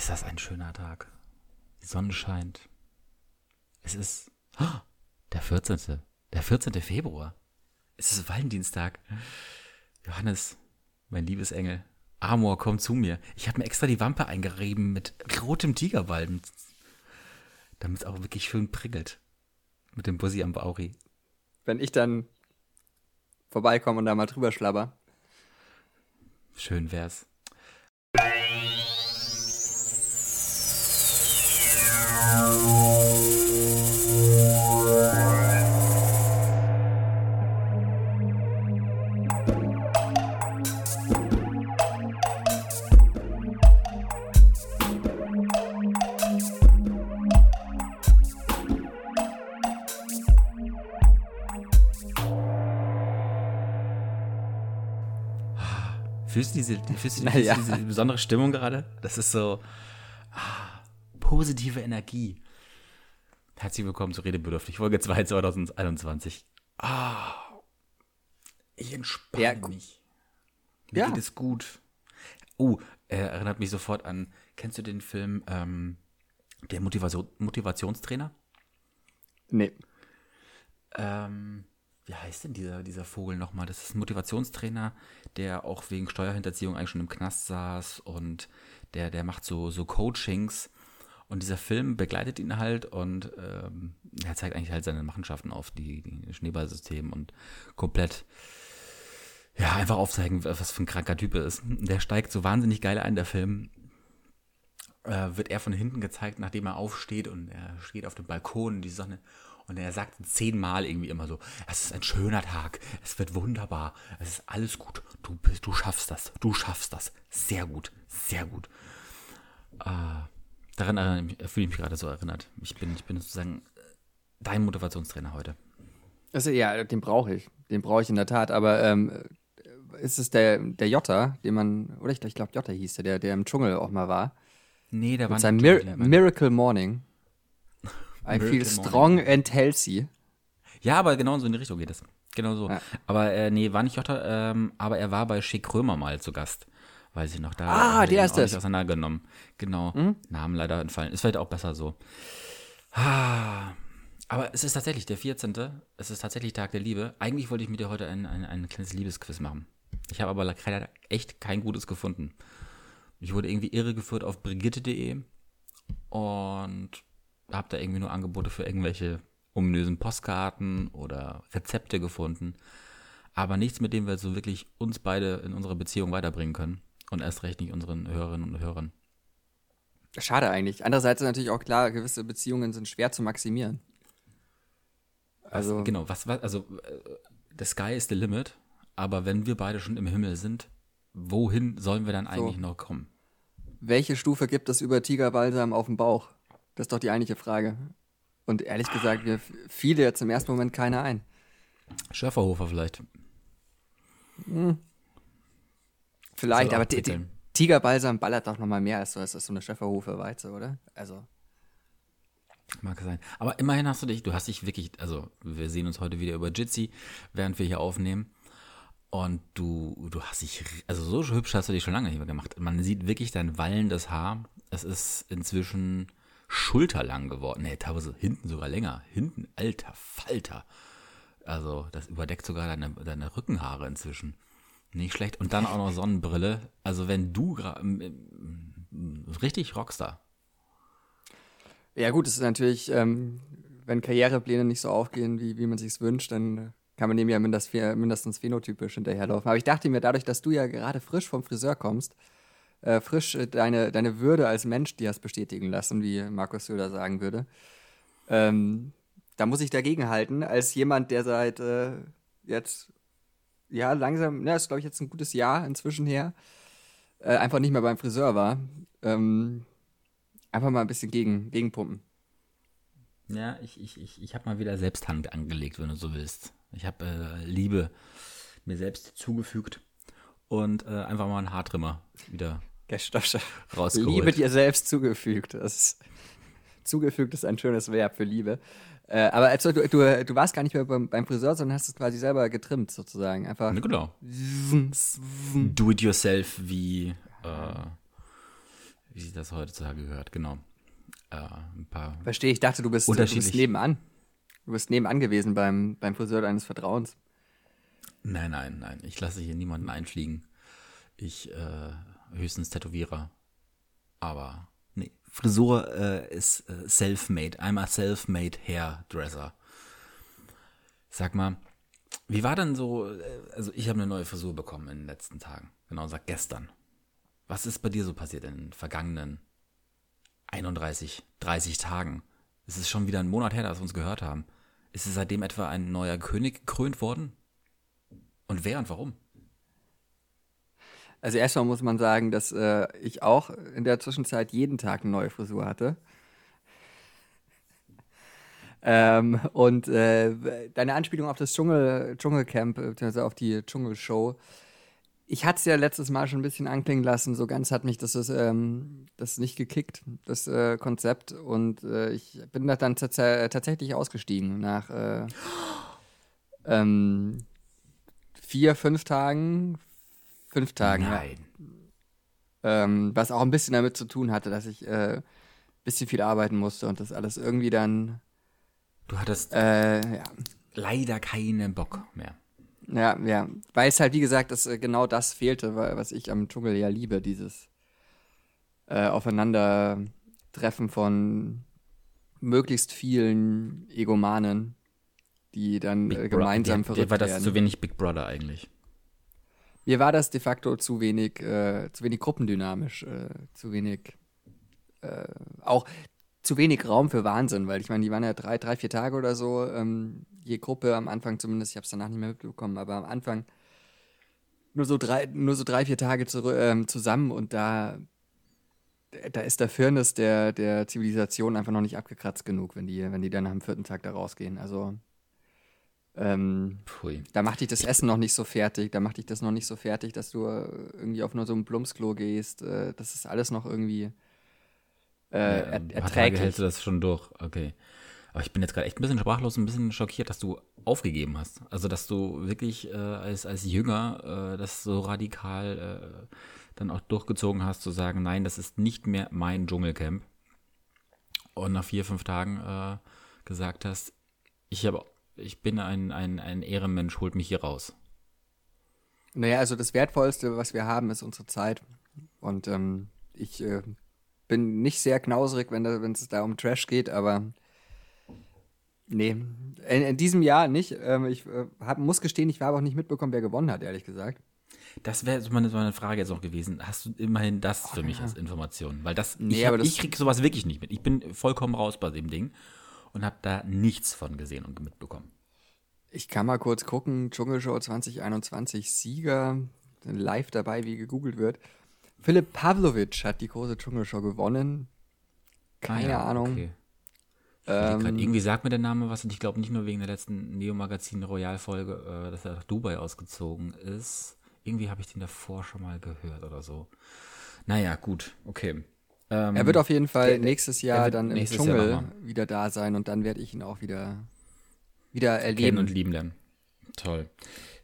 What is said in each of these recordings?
Ist das ein schöner Tag. Die Sonne scheint. Es ist oh, der 14. Der 14. Februar. Es ist Valentinstag. Johannes, mein liebes Engel. Amor, komm zu mir. Ich habe mir extra die Wampe eingerieben mit rotem Tigerballen. Damit es auch wirklich schön prickelt. Mit dem Bussi am Bauri. Wenn ich dann vorbeikomme und da mal drüber schlabber. Schön wär's. Fühlst du diese, fühlst du, Naja. diese besondere Stimmung gerade? Das ist so positive Energie. Herzlich willkommen zu Redebedürftig, Folge 2 2021. Ah, ich entspanne Ja, mich. Mir Ja. geht es gut. Oh, er erinnert mich sofort an, kennst du den Film ähm, Der Motivation, Motivationstrainer? Nee. ähm, wie heißt denn dieser, dieser Vogel nochmal? Das ist ein Motivationstrainer, der auch wegen Steuerhinterziehung eigentlich schon im Knast saß und der, der macht so, so Coachings. Und dieser Film begleitet ihn halt und ähm, er zeigt eigentlich halt seine Machenschaften auf, die, die Schneeballsystem und komplett, ja, einfach aufzeigen, was für ein kranker Typ er ist. Der steigt so wahnsinnig geil ein, der Film. Äh, wird er von hinten gezeigt, nachdem er aufsteht und er steht auf dem Balkon in die Sonne. Und er sagt zehnmal irgendwie immer so, es ist ein schöner Tag, es wird wunderbar, es ist alles gut, du, bist, du schaffst das, du schaffst das, sehr gut, sehr gut. Äh, daran fühle ich mich gerade so erinnert. Ich bin, ich bin sozusagen äh, dein Motivationstrainer heute. Also, ja, den brauche ich. Den brauche ich in der Tat. Aber ähm, ist es der, der Jota, den man, oder ich, ich glaube Jota hieß der, der, der im Dschungel auch mal war. Nee, der war nicht- Mir der war- Miracle Morning. I feel strong and healthy. Ja, aber genau so in die Richtung geht es. Genau so. Ja. Aber äh, nee, war nicht Jota, ähm, aber er war bei Schick Krömer mal zu Gast. Weiß ich noch. Da Ah, er der ihn ist. Hm? auseinandergenommen. Genau. Namen leider entfallen. Ist vielleicht auch besser so. Ah, aber es ist tatsächlich der 14. Es ist tatsächlich Tag der Liebe. Eigentlich wollte ich mit dir heute ein, ein, ein kleines Liebesquiz machen. Ich habe aber leider echt kein gutes gefunden. Ich wurde irgendwie irregeführt auf brigitte.de und habe da irgendwie nur Angebote für irgendwelche ominösen Postkarten oder Rezepte gefunden. Aber nichts, mit dem wir so wirklich uns beide in unserer Beziehung weiterbringen können. Und erst recht nicht unseren Hörerinnen und Hörern. Schade eigentlich. Andererseits ist natürlich auch klar, gewisse Beziehungen sind schwer zu maximieren. Also, Genau, was, was also äh, the sky is the limit, aber wenn wir beide schon im Himmel sind, wohin sollen wir dann eigentlich noch kommen? welche Stufe gibt es über Tigerbalsam auf dem Bauch? Das ist doch die eigentliche Frage. Und ehrlich gesagt, mir fiel jetzt im ersten Moment keiner ein. Schöfferhofer vielleicht. Vielleicht, aber. Tigerbalsam ballert doch noch mal mehr als so, als so eine Schäferhofer Weize, oder? Also, Mag sein. Aber immerhin hast du dich, du hast dich wirklich, also wir sehen uns heute wieder über Jitsi, während wir hier aufnehmen. Und du, du hast dich, also so hübsch hast du dich schon lange nicht mehr gemacht. Man sieht wirklich dein wallendes Haar. Es ist inzwischen schulterlang geworden. Nee, teilweise hinten sogar länger. Hinten, alter Falter. Also das überdeckt sogar deine, deine Rückenhaare inzwischen. Nicht schlecht. Und dann auch noch Sonnenbrille. Also wenn du m- richtig Rockstar. ja gut, es ist natürlich, ähm, wenn Karrierepläne nicht so aufgehen, wie, wie man sich's wünscht, dann äh, kann man dem ja mindest, mindestens phänotypisch hinterherlaufen. Aber ich dachte mir, dadurch, dass du ja gerade frisch vom Friseur kommst, äh, frisch äh, deine, deine Würde als Mensch, die hast bestätigen lassen, wie Markus Söder sagen würde, ähm, da muss ich dagegen halten, als jemand, der seit äh, jetzt, ja, langsam, na, ist glaube ich jetzt ein gutes Jahr inzwischen her, äh, einfach nicht mehr beim Friseur war. Ähm, einfach mal ein bisschen gegen, gegenpumpen. Ja, ich, ich, ich, ich habe mal wieder Selbsthand angelegt, wenn du so willst. Ich habe äh, Liebe mir selbst zugefügt und äh, einfach mal einen Haartrimmer wieder rausgeholt. Liebe dir selbst zugefügt. Das ist, zugefügt ist ein schönes Verb für Liebe. Äh, aber also, du, du, du warst gar nicht mehr beim, beim Friseur, sondern hast es quasi selber getrimmt, sozusagen. Einfach. Ja, genau. Do it yourself wie, äh, wie sich das heutzutage gehört, genau. Äh, ein paar Verstehe, ich dachte, du bist, du bist nebenan. Du bist nebenan gewesen beim, beim Friseur deines Vertrauens. Nein, nein, nein. Ich lasse hier niemanden einfliegen. Ich äh, höchstens Tätowierer. Aber Frisur äh, ist äh, self-made. I'm a self-made hairdresser. Sag mal, wie war denn so, äh, also ich habe eine neue Frisur bekommen in den letzten Tagen. Genau, sag gestern. Was ist bei dir so passiert in den vergangenen 31, 30 Tagen? Es ist schon wieder ein Monat her, dass wir uns gehört haben. Ist es seitdem etwa ein neuer König gekrönt worden? Und wer und warum? Also erstmal muss man sagen, dass äh, ich auch in der Zwischenzeit jeden Tag eine neue Frisur hatte. Ähm, und äh, deine Anspielung auf das Dschungel, Dschungelcamp, beziehungsweise auf die Dschungelshow, ich hatte es ja letztes Mal schon ein bisschen anklingen lassen, so ganz hat mich das, ähm, das nicht gekickt, das äh, Konzept. Und äh, ich bin da dann tatsächlich ausgestiegen nach äh, ähm, vier, fünf Tagen. Fünf Tagen, Nein. Ja. Ähm, was auch ein bisschen damit zu tun hatte, dass ich ein äh, bisschen viel arbeiten musste und das alles irgendwie dann. Du hattest äh, ja. leider keinen Bock mehr. Ja, ja. Weil es halt, wie gesagt, dass äh, genau das fehlte, was ich am Dschungel ja liebe, dieses äh, Aufeinandertreffen von möglichst vielen Egomanen, die dann äh, gemeinsam Bro verrückt war das werden. zu wenig Big Brother eigentlich? Mir war das de facto zu wenig, äh, zu wenig gruppendynamisch, äh, zu wenig, äh, auch zu wenig Raum für Wahnsinn, weil ich meine, die waren ja drei, drei, vier Tage oder so, ähm, je Gruppe am Anfang zumindest, ich habe es danach nicht mehr mitbekommen, aber am Anfang nur so drei, nur so drei, vier Tage zu, ähm, zusammen und da, da ist der Firnis der, der Zivilisation einfach noch nicht abgekratzt genug, wenn die, wenn die dann am vierten Tag da rausgehen. Also ähm, da macht dich das Essen noch nicht so fertig, da macht dich das noch nicht so fertig, dass du irgendwie auf nur so ein Plumpsklo gehst. Äh, das ist alles noch irgendwie äh, ja, er, erträglich. hältst du das schon durch, okay. Aber ich bin jetzt gerade echt ein bisschen sprachlos, ein bisschen schockiert, dass du aufgegeben hast. Also, dass du wirklich äh, als, als Jünger äh, das so radikal äh, dann auch durchgezogen hast, zu sagen, nein, das ist nicht mehr mein Dschungelcamp. Und nach vier, fünf Tagen äh, gesagt hast, ich, hab, ich bin ein, ein, ein Ehrenmensch, holt mich hier raus. Naja, also das Wertvollste, was wir haben, ist unsere Zeit. Und ähm, ich äh, bin nicht sehr knauserig, wenn es da um Trash geht, aber nee, in, in diesem Jahr nicht. Ähm, ich äh, hab, muss gestehen, ich habe auch nicht mitbekommen, wer gewonnen hat, ehrlich gesagt. Das wäre so meine, Frage jetzt auch gewesen. Hast du immerhin das für oh, mich ja. als Information? Weil das, nee, ich, hab, das ich krieg sowas wirklich nicht mit. Ich bin vollkommen raus bei dem Ding und habe da nichts von gesehen und mitbekommen. Ich kann mal kurz gucken. Dschungelshow 2021 Sieger, live dabei, wie gegoogelt wird. Philipp Pavlovic hat die große Dschungelshow gewonnen. Keine ah, ja, Ahnung. Okay. Ähm, irgendwie sagt mir der Name was und ich glaube nicht nur wegen der letzten Neo-Magazin Royal-Folge, äh, dass er nach Dubai ausgezogen ist. Irgendwie habe ich den davor schon mal gehört oder so. Naja, gut, okay. Ähm, er wird auf jeden Fall der, nächstes Jahr dann im Dschungel wieder da sein und dann werde ich ihn auch wieder, wieder erleben. Kennen und lieben lernen. Toll.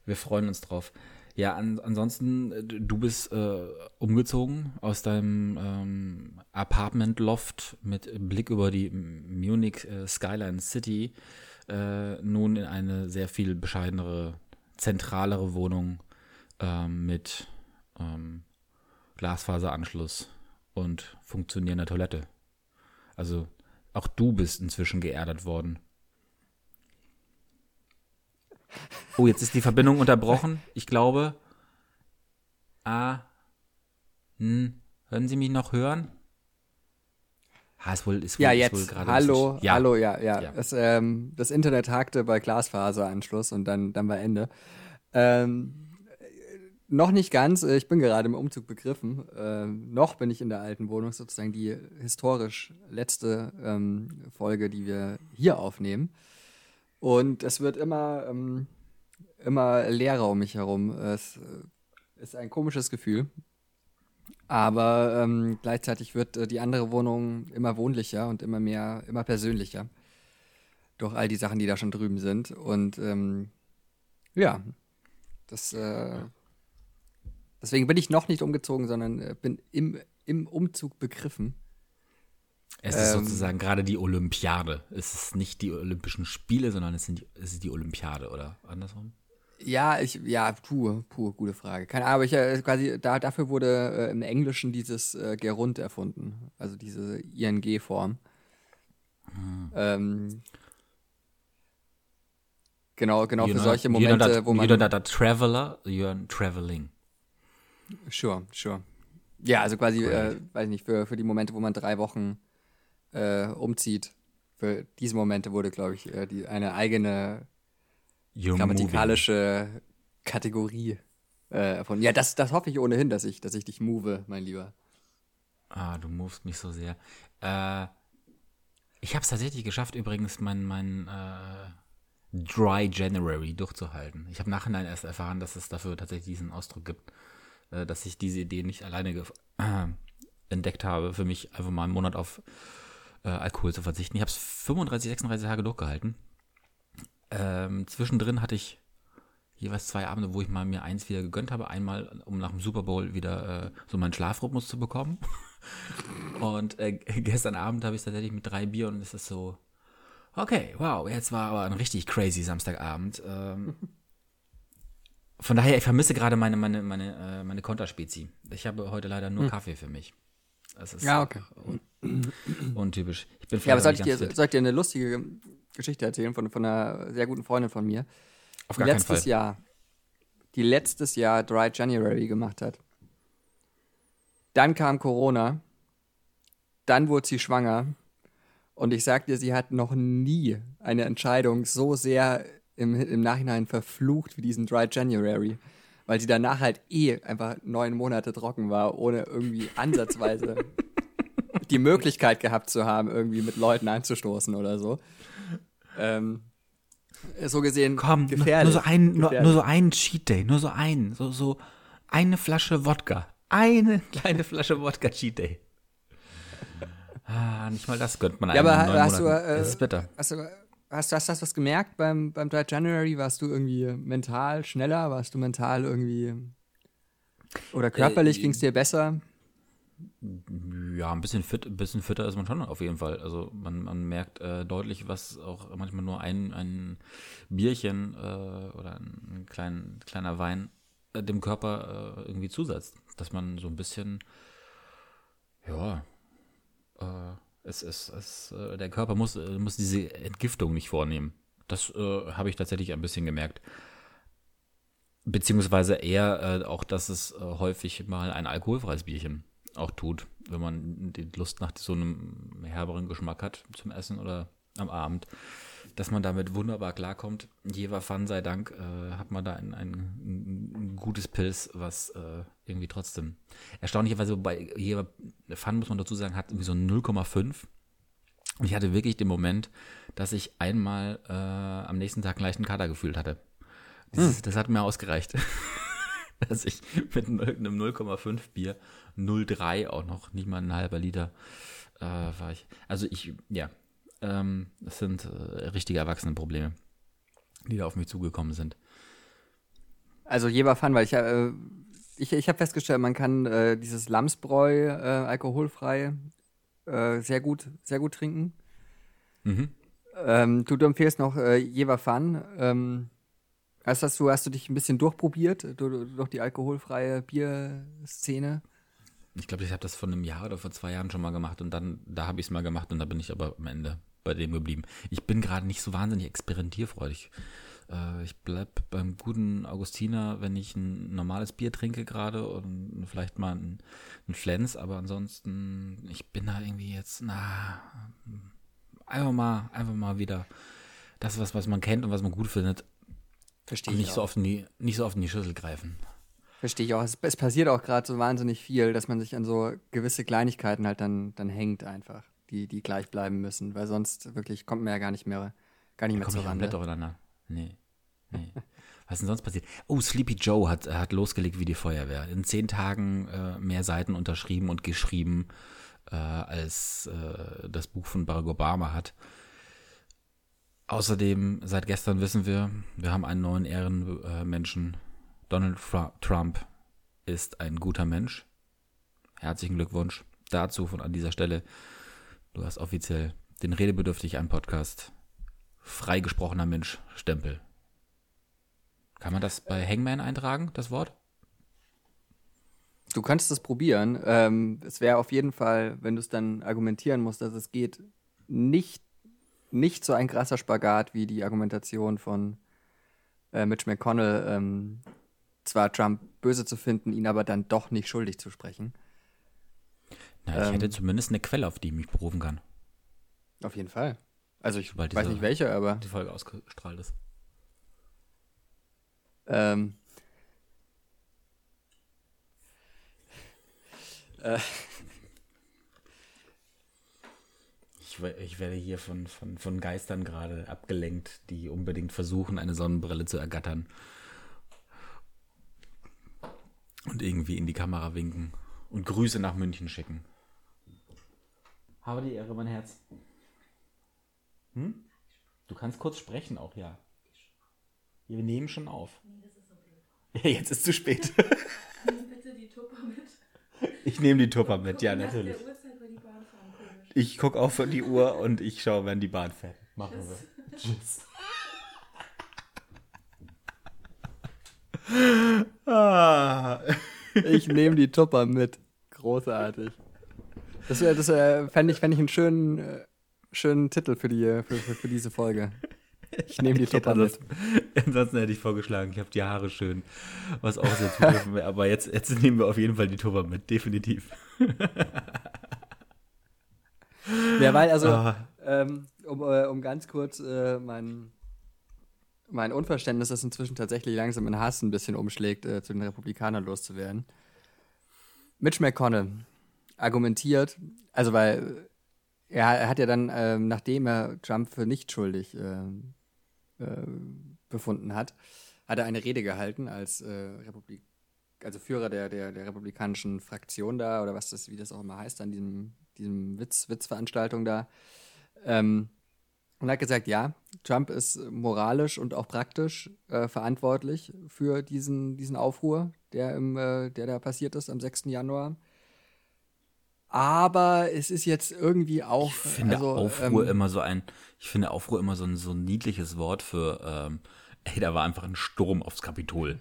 Wir freuen uns drauf. Ja, an, ansonsten, äh, du bist äh, umgezogen aus deinem ähm, Apartment-Loft mit Blick über die Munich äh, Skyline City äh, nun in eine sehr viel bescheidenere, zentralere Wohnung ähm, mit ähm, Glasfaseranschluss und funktionierender Toilette. Also auch du bist inzwischen geerdet worden. Oh, jetzt ist die Verbindung unterbrochen. Ich glaube. Ah. Hm. Hören Sie mich noch hören? Ha, ist wohl, ist wohl, ja, jetzt. Wohl gerade hallo, ja. hallo, ja, ja. ja. Das, ähm, das, Internet hakte bei Glasfaseranschluss und dann, dann war Ende. Ähm, noch nicht ganz. Äh, ich bin gerade im Umzug begriffen. Ähm, noch bin ich in der alten Wohnung, sozusagen die historisch letzte ähm, Folge, die wir hier aufnehmen. Und es wird immer, ähm, immer leerer um mich herum. Es äh, ist ein komisches Gefühl. Aber ähm, gleichzeitig wird äh, die andere Wohnung immer wohnlicher und immer mehr, immer persönlicher. Durch all die Sachen, die da schon drüben sind. Und ähm, ja, das, äh, deswegen bin ich noch nicht umgezogen, sondern äh, bin im im Umzug begriffen. Es ist ähm, sozusagen gerade die Olympiade. Es ist nicht die Olympischen Spiele, sondern es, sind die, es ist die Olympiade, oder andersrum? Ja, ich, ja, puh, puh, gute Frage. Keine Ahnung, aber ich äh, quasi, da, dafür wurde äh, im Englischen dieses äh, Gerund erfunden. Also diese ING-Form. Hm. Ähm, genau, genau you're für solche not, Momente, that, wo man. You're not a traveler, you're traveling. Sure, sure. Ja, also quasi, äh, weiß nicht, für, für die Momente, wo man drei Wochen äh, umzieht. Für diese Momente wurde, glaube ich, äh, die, eine eigene You're grammatikalische moving. Kategorie äh, erfunden. Ja, das, das hoffe ich ohnehin, dass ich, dass ich dich move, mein Lieber. Ah, du movest mich so sehr. Äh, ich habe es tatsächlich geschafft, übrigens mein, mein äh, Dry January durchzuhalten. Ich habe nachhinein erst erfahren, dass es dafür tatsächlich diesen Ausdruck gibt, äh, dass ich diese Idee nicht alleine äh, entdeckt habe, für mich einfach mal einen Monat auf äh, Alkohol zu verzichten. Ich habe es 35, 36 Tage durchgehalten. Ähm, zwischendrin hatte ich jeweils zwei Abende, wo ich mal mir eins wieder gegönnt habe. Einmal, um nach dem Super Bowl wieder äh, so meinen Schlafrhythmus zu bekommen. und äh, gestern Abend habe ich tatsächlich mit drei Bier und es ist so, okay, wow, jetzt war aber ein richtig crazy Samstagabend. Ähm, von daher, ich vermisse gerade meine, meine, meine, äh, meine Konterspezi. Ich habe heute leider nur hm. Kaffee für mich. Das ist ja, okay. Un untypisch. Ich bin ja, aber soll ich, dir, soll ich dir eine lustige Geschichte erzählen von, von einer sehr guten Freundin von mir? Auf gar letztes keinen Fall. Jahr, die letztes Jahr Dry January gemacht hat. Dann kam Corona. Dann wurde sie schwanger. Und ich sag dir, sie hat noch nie eine Entscheidung so sehr im, im Nachhinein verflucht wie diesen Dry January. Weil sie danach halt eh einfach neun Monate trocken war, ohne irgendwie ansatzweise die Möglichkeit gehabt zu haben, irgendwie mit Leuten anzustoßen oder so. Ähm, so gesehen Komm, gefährlich. Nur so ein, nur, nur so einen Cheat Day, nur so einen, so, so eine Flasche Wodka. Eine kleine Flasche Wodka Cheat Day. Ah, nicht mal das gönnt man. Ja, aber hast du, äh, das ist bitter. Hast du, hast, hast, hast du was gemerkt beim, beim 3 January? Warst du irgendwie mental schneller? Warst du mental irgendwie. Oder körperlich äh, ging es dir besser? Ja, ein bisschen fit, ein bisschen fitter ist man schon auf jeden Fall. Also man, man merkt äh, deutlich, was auch manchmal nur ein, ein Bierchen äh, oder ein klein, kleiner Wein äh, dem Körper äh, irgendwie zusetzt. Dass man so ein bisschen, ja, äh, es, es, es, äh, der Körper muss, muss diese Entgiftung nicht vornehmen. Das habe ich tatsächlich ein bisschen gemerkt. Beziehungsweise eher auch, dass es häufig mal ein alkoholfreies Bierchen auch tut, wenn man die Lust nach so einem herberen Geschmack hat zum Essen oder am Abend, dass man damit wunderbar klarkommt. Jever Fun sei Dank äh, hat man da ein, ein, ein gutes Pilz, was äh, irgendwie trotzdem erstaunlicherweise bei Jever Fun, muss man dazu sagen, hat irgendwie so 0,5. Und ich hatte wirklich den Moment, dass ich einmal äh, am nächsten Tag einen leichten Kater gefühlt hatte. Dieses, hm. Das hat mir ausgereicht. dass ich mit einem 0,5 Bier 0,3 auch noch, nicht mal ein halber Liter, äh, war ich. Also ich, ja, ähm, das sind äh, richtige Erwachsenenprobleme, die da auf mich zugekommen sind. Also je war Fun, weil ich, äh, ich, ich habe festgestellt, man kann äh, dieses Lamsbräu äh, alkoholfrei äh, sehr gut, sehr gut trinken. Mhm. Ähm, du, du empfehlst noch äh, Jever Fun. Ähm, Hast, hast, du, hast du dich ein bisschen durchprobiert durch die alkoholfreie Bierszene? Ich glaube, ich habe das vor einem Jahr oder vor zwei Jahren schon mal gemacht und dann, da habe ich es mal gemacht und da bin ich aber am Ende bei dem geblieben. Ich bin gerade nicht so wahnsinnig experimentierfreudig. Äh, ich bleib beim guten Augustiner, wenn ich ein normales Bier trinke gerade und vielleicht mal ein, ein Flens, aber ansonsten, ich bin da irgendwie jetzt, na, einfach mal, einfach mal wieder das, was, was man kennt und was man gut findet, Verstehe ich. Nicht so, oft in die, nicht so oft in die Schüssel greifen. Verstehe ich auch. Es, es passiert auch gerade so wahnsinnig viel, dass man sich an so gewisse Kleinigkeiten halt dann, dann hängt einfach, die, die gleich bleiben müssen, weil sonst wirklich kommt man ja gar nicht mehr, gar nicht mehr zur Rande. aufeinander. Nee. Nee. Was ist denn sonst passiert? Oh, Sleepy Joe hat, hat losgelegt wie die Feuerwehr. In zehn Tagen äh, mehr Seiten unterschrieben und geschrieben, äh, als äh, das Buch von Barack Obama hat. Außerdem, seit gestern wissen wir, wir haben einen neuen Ehrenmenschen. Donald Trump ist ein guter Mensch. herzlichen Glückwunsch dazu von an dieser Stelle. Du hast offiziell den redebedürftig einen Podcast freigesprochener Mensch Stempel. Kann man das bei Hangman eintragen, das Wort? Du kannst es probieren. Ähm, es wäre auf jeden Fall, wenn du es dann argumentieren musst, dass es geht, nicht, nicht so ein krasser Spagat wie die Argumentation von äh, Mitch McConnell, ähm, zwar Trump böse zu finden, ihn aber dann doch nicht schuldig zu sprechen. Na, ich ähm, hätte zumindest eine Quelle, auf die ich mich berufen kann. Auf jeden Fall. Also ich Weil weiß nicht welche, aber. Die Folge ausgestrahlt ist. Ähm. Äh. Ich, ich, werde hier von, von, von Geistern gerade abgelenkt, die unbedingt versuchen, eine Sonnenbrille zu ergattern. Und irgendwie in die Kamera winken und Grüße nach München schicken. Habe die Ehre, mein Herz. Hm? Du kannst kurz sprechen auch, ja. Wir nehmen schon auf. Nee, das ist so blöd. Ja, jetzt ist zu spät. Nimm bitte die Tupper mit. Ich nehme die Tupper mit, ja, natürlich. Ich gucke auf die Uhr und ich schaue, wenn die Bahn fährt. Machen wir. Tschüss. ah. Ich nehme die Tupper mit. Großartig. Das, das fände ich, fänd ich einen schönen, äh, schönen Titel für, die, für, für, für diese Folge. Ich nehme die Tupper mit. Ansonsten hätte ich vorgeschlagen, ich habe die Haare schön, was auch sehr zugriffen wäre. Aber jetzt, jetzt nehmen wir auf jeden Fall die Tupper mit, definitiv. Ja, weil, also, oh. ähm, um, äh, um ganz kurz äh, mein, mein Unverständnis, das inzwischen tatsächlich langsam in Hass ein bisschen umschlägt, äh, zu den Republikanern loszuwerden. Mitch McConnell argumentiert, also weil er, hat ja dann, äh, nachdem er Trump für nicht schuldig äh, äh, befunden hat, hat er eine Rede gehalten als äh, Republik, also Führer der, der, der republikanischen Fraktion da, oder was das, wie das auch immer heißt, an diesem, diesem Witz, Witzveranstaltung da. Ähm, und hat gesagt, ja, Trump ist moralisch und auch praktisch äh, verantwortlich für diesen, diesen Aufruhr, der, im, äh, der da passiert ist am 6. Januar. Aber es ist jetzt irgendwie auch. Ich finde also, Aufruhr ähm, immer so ein, ich finde Aufruhr immer so ein, so ein niedliches Wort für, ähm, ey, da war einfach ein Sturm aufs Kapitol.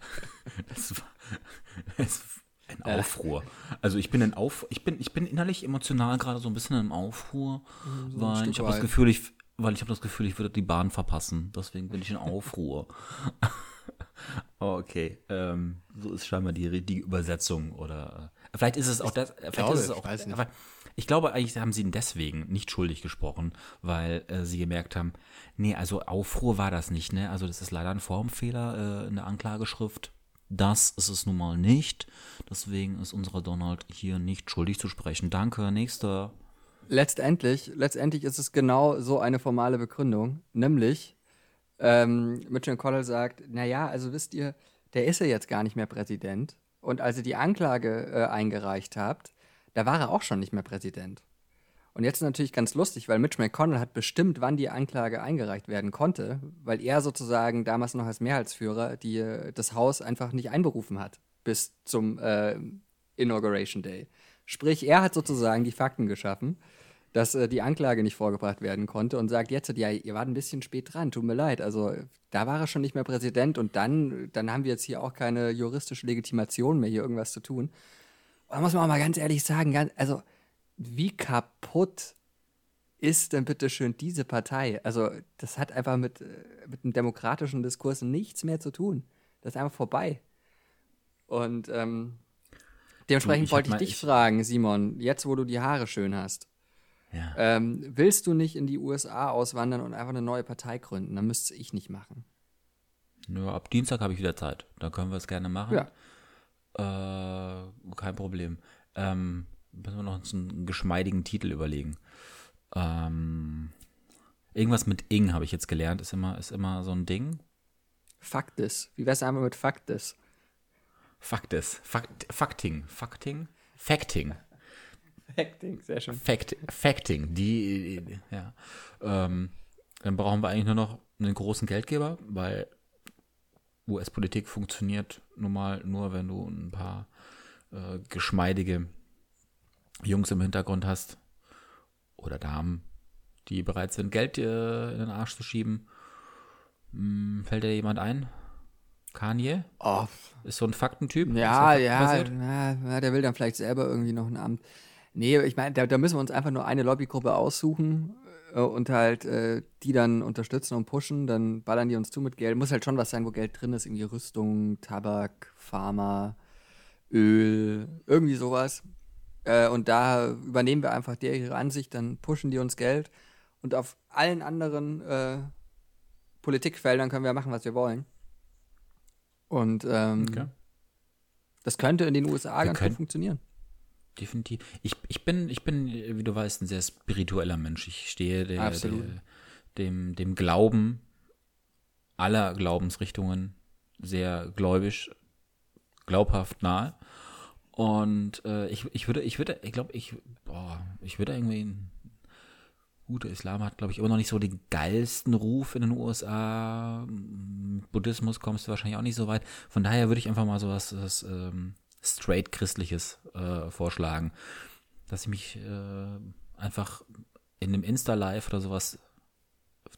das war, das ein Aufruhr. Also ich bin ein Auf, ich bin, ich bin innerlich emotional gerade so ein bisschen im Aufruhr, so weil ich habe das Gefühl, ich, weil ich habe das Gefühl, ich würde die Bahn verpassen. Deswegen bin ich in Aufruhr. Oh, okay, ähm, so ist scheinbar die, die Übersetzung oder äh, vielleicht ist es auch das. Vielleicht glaube, ist es auch. Ich, aber ich glaube, eigentlich haben sie ihn deswegen nicht schuldig gesprochen, weil äh, sie gemerkt haben, nee, also Aufruhr war das nicht, ne? Also das ist leider ein Formfehler äh, in der Anklageschrift. Das ist es nun mal nicht. Deswegen ist unserer Donald hier nicht schuldig zu sprechen. Danke, nächster. Letztendlich, letztendlich ist es genau so eine formale Begründung, nämlich ähm, Mitch McConnell sagt, naja, also wisst ihr, der ist ja jetzt gar nicht mehr Präsident. Und als ihr die Anklage äh, eingereicht habt, da war er auch schon nicht mehr Präsident. Und jetzt ist natürlich ganz lustig, weil Mitch McConnell hat bestimmt, wann die Anklage eingereicht werden konnte, weil er sozusagen damals noch als Mehrheitsführer die, das Haus einfach nicht einberufen hat bis zum äh, Inauguration Day. Sprich, er hat sozusagen die Fakten geschaffen, dass äh, die Anklage nicht vorgebracht werden konnte und sagt jetzt, ja, ihr wart ein bisschen spät dran, tut mir leid. Also da war er schon nicht mehr Präsident und dann, dann haben wir jetzt hier auch keine juristische Legitimation mehr, hier irgendwas zu tun. Und da muss man auch mal ganz ehrlich sagen, ganz, also wie kaputt ist denn bitte schön diese Partei? Also, das hat einfach mit, äh, mit einem demokratischen Diskurs nichts mehr zu tun. Das ist einfach vorbei. Und ähm, dementsprechend wollte ich dich ich fragen, Simon, jetzt wo du die Haare schön hast. Ja. Ähm, willst du nicht in die USA auswandern und einfach eine neue Partei gründen? Dann müsste ich nicht machen. Nur ab Dienstag habe ich wieder Zeit. Da können wir es gerne machen. Ja. Äh, kein Problem. Ähm, müssen wir noch einen geschmeidigen Titel überlegen. Ähm, irgendwas mit Ing habe ich jetzt gelernt, ist immer, ist immer so ein Ding. Faktis. Wie wär's einmal mit Faktis? Faktis. Fakt, Fakting. Fakting? Facting. Facting, sehr schön. Fact, Facting, die, ja. Ähm, dann brauchen wir eigentlich nur noch einen großen Geldgeber, weil US-Politik funktioniert nun mal nur, wenn du ein paar äh, geschmeidige Jungs im Hintergrund hast oder Damen, die bereit sind, Geld äh, in den Arsch zu schieben. Hm, fällt dir jemand ein? Kanye? Oh. Ist so ein Faktentyp? Ja, ja, ja, der will dann vielleicht selber irgendwie noch ein Amt. Nee, ich meine, da, da, müssen wir uns einfach nur eine Lobbygruppe aussuchen äh, und halt äh, die dann unterstützen und pushen. Dann ballern die uns zu mit Geld. Muss halt schon was sein, wo Geld drin ist. Irgendwie Rüstung, Tabak, Pharma, Öl, irgendwie sowas. Äh, und da übernehmen wir einfach der ihre Ansicht, dann pushen die uns Geld. Und auf allen anderen äh, Politikfeldern können wir machen, was wir wollen. Und ähm, okay. das könnte in den USA wir ganz gut funktionieren. Definitiv. Ich, ich, bin, ich bin, wie du weißt, ein sehr spiritueller Mensch. Ich stehe der, der, dem, dem Glauben aller Glaubensrichtungen sehr gläubisch, glaubhaft nahe. Und äh, ich, ich würde, ich würde, ich glaube, ich, boah, ich würde irgendwie Gut, der Islam hat, glaube ich, immer noch nicht so den geilsten Ruf in den USA. Mit Buddhismus kommst du wahrscheinlich auch nicht so weit. Von daher würde ich einfach mal so was, was ähm, straight christliches äh, vorschlagen. Dass ich mich äh, einfach in einem Insta-Live oder sowas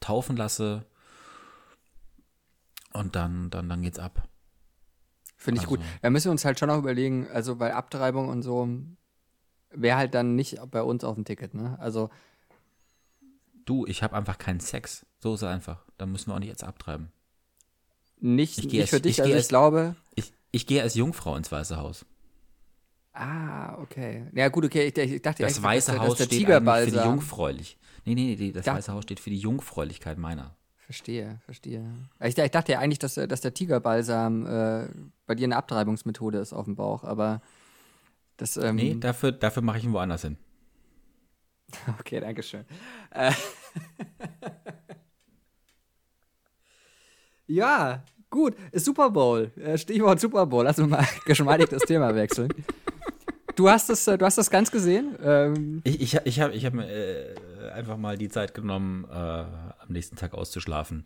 taufen lasse. Und dann, dann, dann geht's ab. Finde ich also. gut. Da müssen wir uns halt schon auch überlegen, also bei Abtreibung und so wäre halt dann nicht bei uns auf dem Ticket, ne? Also du, ich habe einfach keinen Sex. So ist es einfach. Dann müssen wir auch nicht jetzt abtreiben. Nicht, nicht als, für dich, ich also ich glaube. Ich, ich gehe als Jungfrau ins Weiße Haus. Ah, okay. Ja, gut, okay. Ich, ich dachte, das Weiße dass, Haus dass steht für die Jungfräulich. Nee, nee, nee, das da Weiße Haus steht für die Jungfräulichkeit meiner. Verstehe, verstehe. Ich, ich dachte ja eigentlich, dass, dass der Tigerbalsam äh, bei dir eine Abtreibungsmethode ist auf dem Bauch, aber das. Ähm, nee, dafür, dafür mache ich ihn woanders hin. Okay, danke schön. Äh, ja, gut. Super Bowl. Äh, Stichwort Super Bowl. Lass uns mal geschmeidig das Thema wechseln. Du hast das, äh, du hast das ganz gesehen? Ähm, ich ich, ich habe ich hab, äh, einfach mal die Zeit genommen, äh, am nächsten Tag auszuschlafen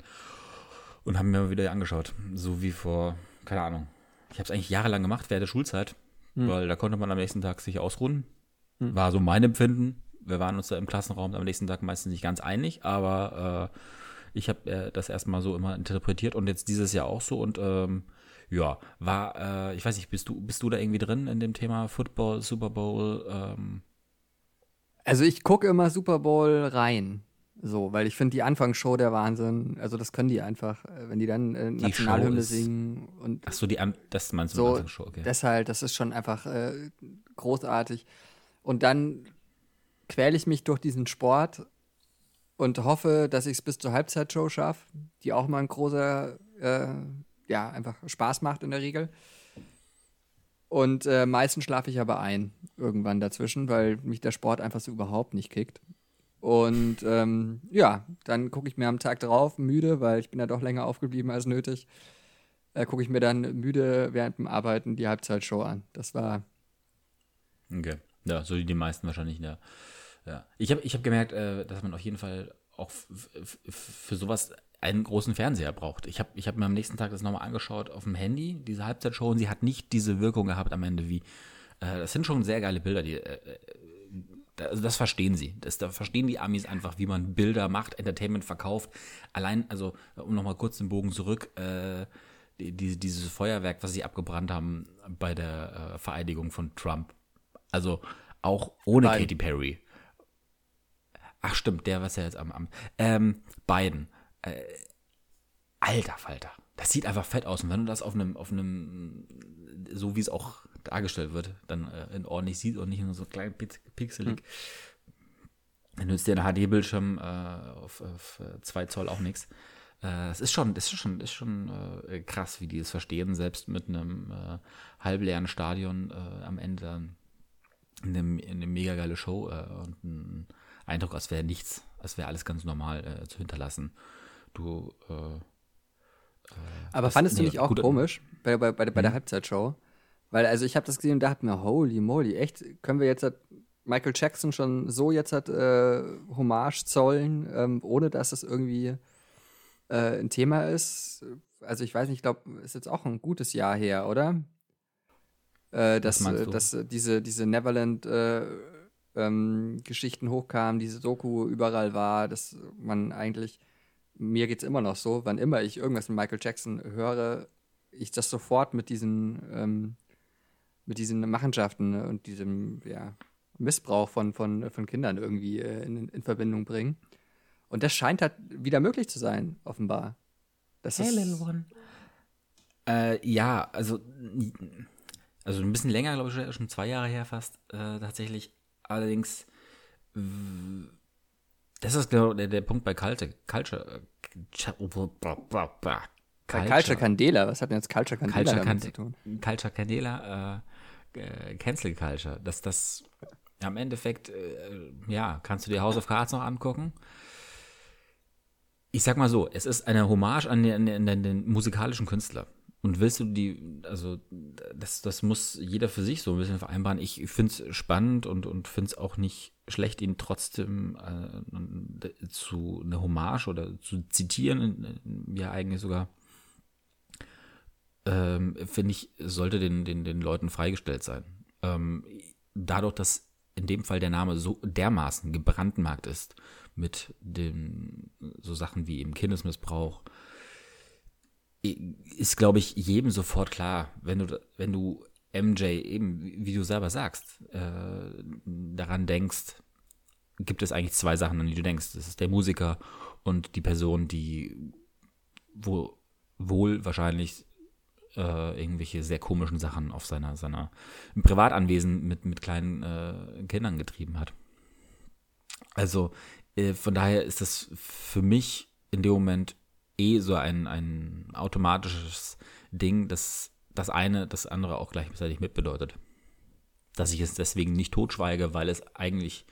und habe mir mal wieder angeschaut. So wie vor, keine Ahnung. Ich habe es eigentlich jahrelang gemacht während der Schulzeit, hm. weil da konnte man am nächsten Tag sich ausruhen. Hm. War so mein Empfinden wir waren uns da im Klassenraum am nächsten Tag meistens nicht ganz einig, aber äh, ich habe äh, das erstmal so immer interpretiert und jetzt dieses Jahr auch so und ähm, ja, war, äh, ich weiß nicht, bist du, bist du da irgendwie drin in dem Thema Football, Super Bowl? Ähm? Also ich gucke immer Super Bowl rein. So, weil ich finde die Anfangsshow der Wahnsinn. Also das können die einfach, äh, wenn die dann äh, Nationalhymne singen und Ach so, die An das meinst du so, Anfangsshow, okay. Deshalb, das ist schon einfach äh, großartig. Und dann quäle ich mich durch diesen Sport und hoffe, dass ich es bis zur Halbzeitshow schaffe, die auch mal ein großer, äh, ja, einfach Spaß macht in der Regel. Und äh, meistens schlafe ich aber ein, irgendwann dazwischen, weil mich der Sport einfach so überhaupt nicht kickt. Und ähm, ja, dann gucke ich mir am Tag drauf, müde, weil ich bin ja doch länger aufgeblieben als nötig, äh, gucke ich mir dann müde während dem Arbeiten die Halbzeitshow an. Das war. Okay. Ja, so wie die meisten wahrscheinlich in der ja. Ich habe ich hab gemerkt, äh, dass man auf jeden Fall auch für sowas einen großen Fernseher braucht. Ich habe ich hab mir am nächsten Tag das nochmal angeschaut auf dem Handy, diese Halbzeitshow, und sie hat nicht diese Wirkung gehabt am Ende wie. Äh, das sind schon sehr geile Bilder, die. Äh, äh also das verstehen sie. Das, da verstehen die Amis einfach, wie man Bilder macht, Entertainment verkauft. Allein, also, um nochmal kurz den Bogen zurück, äh, die, die, dieses Feuerwerk, was sie abgebrannt haben bei der äh, Vereidigung von Trump. Also auch ohne Nein. Katy Perry. Ach stimmt, der was ja jetzt am Amt. Ähm, Biden. Äh, alter Falter. Das sieht einfach fett aus. Und wenn du das auf einem, auf einem, so wie es auch dargestellt wird, dann äh, in ordentlich sieht und nicht nur so klein pixelig, hm. dann nützt dir ein HD-Bildschirm äh, auf, auf 2 Zoll auch nichts. Äh, es ist schon, ist schon, ist schon äh, krass, wie die es verstehen, selbst mit einem äh, halbleeren Stadion äh, am Ende dann eine, eine mega geile Show äh, und ein Eindruck, als wäre nichts, als wäre alles ganz normal äh, zu hinterlassen. Du. Äh, äh Aber das, fandest nee, du nicht auch gut, komisch bei, bei, bei, bei der hm? Halbzeitshow? Weil, also ich habe das gesehen und dachte mir, holy moly, echt, können wir jetzt Michael Jackson schon so jetzt hat, äh, Hommage zollen, ähm, ohne dass es irgendwie äh, ein Thema ist? Also ich weiß nicht, ich glaube, ist jetzt auch ein gutes Jahr her, oder? Äh, dass, äh, dass diese, diese Neverland-Geschichten äh, ähm, hochkamen, diese Doku überall war, dass man eigentlich, mir geht es immer noch so, wann immer ich irgendwas mit Michael Jackson höre, ich das sofort mit diesen, ähm, mit diesen Machenschaften und diesem ja, Missbrauch von, von, von Kindern irgendwie äh, in, in Verbindung bringe. Und das scheint halt wieder möglich zu sein, offenbar. Das hey, Little One. Äh, ja, also, also ein bisschen länger, glaube ich, schon zwei Jahre her fast, äh, tatsächlich. Allerdings, das ist genau der, der Punkt bei Culture. Culture. Culture. Culture Candela, was hat denn jetzt Culture Candela Culture damit zu tun? Culture Candela, äh, äh, Cancel Culture. Dass das am Endeffekt, äh, ja, kannst du dir House of Cards noch angucken ich sag mal so, es ist eine Hommage an den, an den, den musikalischen Künstler. Und willst du die, also das, das muss jeder für sich so ein bisschen vereinbaren. Ich finde es spannend und, und finde es auch nicht schlecht, ihn trotzdem äh, zu eine Hommage oder zu zitieren, ja eigentlich sogar, ähm, finde ich, sollte den, den, den Leuten freigestellt sein. Ähm, dadurch, dass in dem Fall der Name so dermaßen gebrandmarkt ist mit den so Sachen wie eben Kindesmissbrauch, ist, glaube ich, jedem sofort klar, wenn du, wenn du MJ eben, wie du selber sagst, äh, daran denkst, gibt es eigentlich zwei Sachen, an die du denkst. Das ist der Musiker und die Person, die wo, wohl wahrscheinlich äh, irgendwelche sehr komischen Sachen auf seiner, seiner im Privatanwesen mit, mit kleinen äh, Kindern getrieben hat. Also äh, von daher ist das für mich in dem Moment eh so ein, ein automatisches Ding, dass das eine das andere auch gleichzeitig mitbedeutet. Dass ich es deswegen nicht totschweige, weil es eigentlich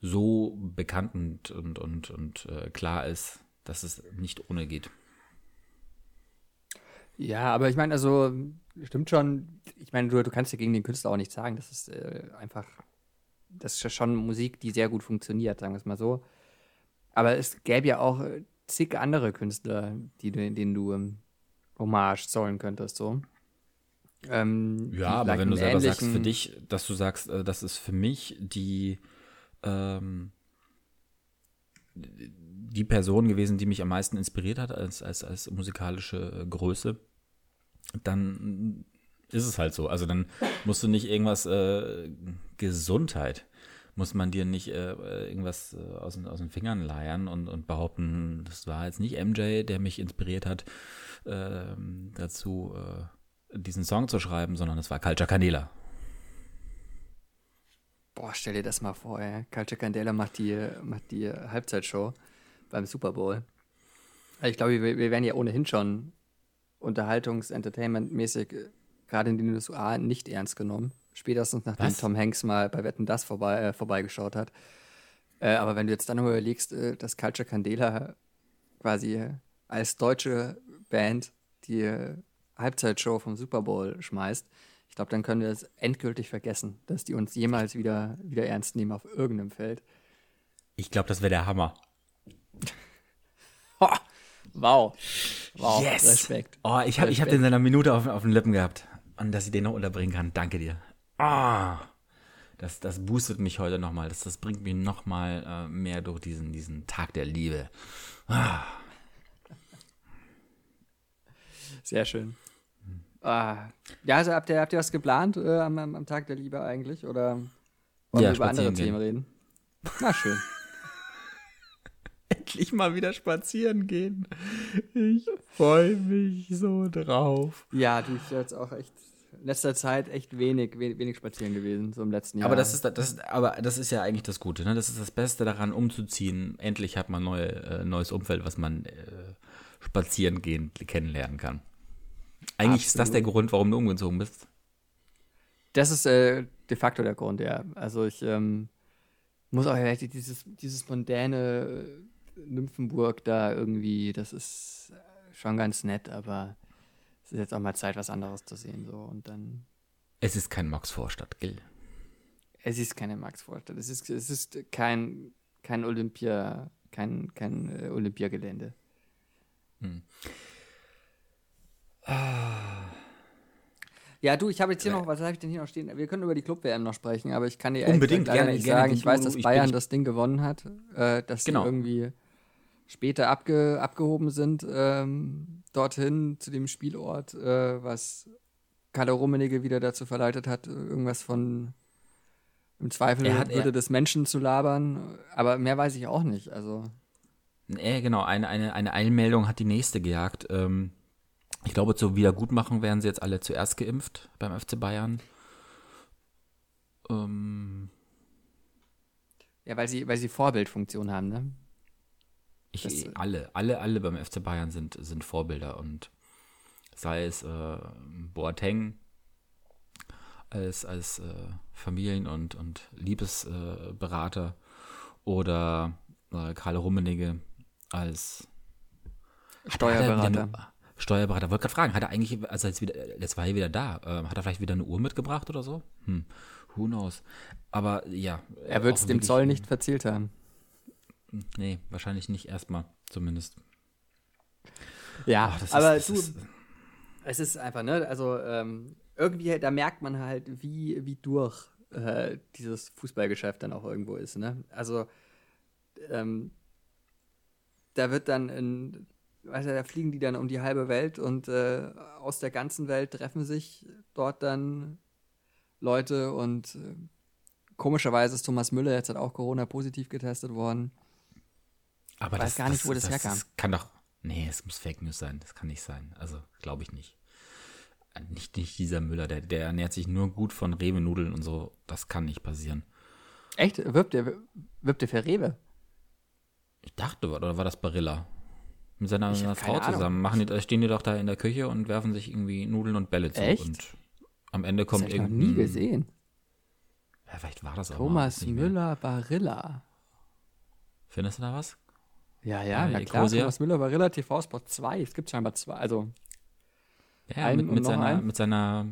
so bekannt und, und, und, und äh, klar ist, dass es nicht ohne geht. Ja, aber ich meine, also stimmt schon. Ich meine, du, du kannst ja gegen den Künstler auch nichts sagen. Das ist äh, einfach das ist schon Musik, die sehr gut funktioniert, sagen wir es mal so. Aber es gäbe ja auch äh, zig andere Künstler, die, denen du ähm, Hommage zollen könntest, so. Ähm, ja, aber wenn du selber sagst für dich, dass du sagst, äh, das ist für mich die, ähm, die Person gewesen, die mich am meisten inspiriert hat als, als, als musikalische äh, Größe, dann ist es halt so. Also dann musst du nicht irgendwas äh, Gesundheit, muss man dir nicht äh, irgendwas äh, aus, aus den Fingern leiern und, und behaupten, das war jetzt nicht MJ, der mich inspiriert hat, ähm, dazu äh, diesen Song zu schreiben, sondern es war Culture Candela. Boah, stell dir das mal vor, ey. Culture Candela macht die, macht die Halbzeitshow beim Super Bowl. Ich glaube, wir, wir werden ja ohnehin schon unterhaltungs-entertainment-mäßig gerade in den USA nicht ernst genommen. Spätestens nachdem Was? Tom Hanks mal bei Wetten das vorbei, äh, vorbeigeschaut hat. Äh, aber wenn du jetzt dann überlegst, äh, dass Culture Candela quasi als deutsche Band die äh, Halbzeitshow vom Super Bowl schmeißt, ich glaube, dann können wir es endgültig vergessen, dass die uns jemals wieder, wieder ernst nehmen auf irgendeinem Feld. Ich glaube, das wäre der Hammer. wow. Wow. Yes. Respekt. Oh, ich habe hab den in einer Minute auf, auf den Lippen gehabt und dass ich den noch unterbringen kann. Danke dir. Ah, das, das boostet mich heute nochmal. Das, das bringt mich nochmal äh, mehr durch diesen, diesen Tag der Liebe. Ah. Sehr schön. Ah. Ja, also habt ihr, habt ihr was geplant äh, am, am, Tag der Liebe eigentlich? Oder wollen ja, wir über andere gehen. Themen reden? Na schön. Endlich mal wieder spazieren gehen. Ich freue mich so drauf. Ja, du jetzt auch echt letzter Zeit echt wenig, wenig, wenig spazieren gewesen, so im letzten Jahr. Aber das ist, das aber das ist ja eigentlich das Gute, ne? Das ist das Beste daran, umzuziehen. Endlich hat man neue, äh, neues Umfeld, was man äh, spazieren gehen kennenlernen kann. Eigentlich Absolut. ist das der Grund, warum du umgezogen bist. Das ist äh, de facto der Grund, ja. Also ich ähm, muss auch dieses, dieses mondäne äh, Nymphenburg da irgendwie, das ist schon ganz nett, aber es ist jetzt auch mal Zeit, was anderes zu sehen. So. Und dann. Es ist kein Max-Vorstadt, Gil. Es ist keine Max-Vorstadt. Es ist, es ist kein, kein Olympia, kein, kein äh, Olympiagelände. Hm. Ah. Ja, du, ich habe jetzt hier noch, was habe ich denn hier noch stehen? Wir können über die Club-WM noch sprechen, aber ich kann dir Unbedingt, leider gerne, nicht gerne, sagen. Ich weiß, dass Bayern bin- das Ding gewonnen hat, äh, dass Genau. sie irgendwie später abge, abgehoben sind ähm, dorthin zu dem Spielort, äh, was Kalle Rummenigge wieder dazu verleitet hat, irgendwas von im Zweifel Er hat- Würde er- des Menschen zu labern. Aber mehr weiß ich auch nicht. Also Nee, genau, eine, eine, eine Eilmeldung hat die nächste gejagt. Ähm, ich glaube, zur Wiedergutmachung werden sie jetzt alle zuerst geimpft beim FC Bayern. Ähm, ja, weil sie, weil sie Vorbildfunktion haben, ne? Ich, Das- alle, alle, alle beim FC Bayern sind, sind Vorbilder und sei es äh, Boateng als, als äh, Familien- und, und Liebesberater äh, oder Karl Rummenigge als Steuerberater. Er eine- Steuerberater. Wollte gerade fragen, hat er eigentlich, also jetzt, wieder, jetzt war er wieder da, ähm, hat er vielleicht wieder eine Uhr mitgebracht oder so? Hm, who knows. Aber ja. Er wird es dem Zoll nicht verzählt haben. Nee, wahrscheinlich nicht erstmal, zumindest. Ja, Ach, das ist- aber das du, ist- es ist einfach, ne, also ähm, irgendwie, da merkt man halt, wie, wie durch äh, dieses Fußballgeschäft dann auch irgendwo ist, ne? Also, ähm, da wird dann in, weißt du, da fliegen die dann um die halbe Welt und äh, aus der ganzen Welt treffen sich dort dann Leute und äh, komischerweise ist Thomas Müller jetzt halt auch Corona-positiv getestet worden. Aber weiß gar nicht, wo das herkam. kann doch, nee, es muss Fake News sein, das kann nicht sein. Also, glaube ich nicht. Äh, Nicht, nicht dieser Müller, der, der ernährt sich nur gut von Rewe-Nudeln und so. Das kann nicht passieren. Echt? Wirbt der, wirbt der für Rewe? Ich dachte, oder war das Barilla? Mit seiner, seiner Frau Ahnung. zusammen. Machen die, stehen die doch da in der Küche und werfen sich irgendwie Nudeln und Bälle zu. Echt? Und am Ende Das kommt hab ich noch irgendein. nie gesehen. Ja, vielleicht war das auch Thomas nicht mehr. Müller Barilla. Findest du da was? Ja, ja, na klar. Ecosia? Thomas Müller Barilla TV Sport 2. Es gibt scheinbar zwei. Also, Ja, mit, mit, seiner, einen? mit seiner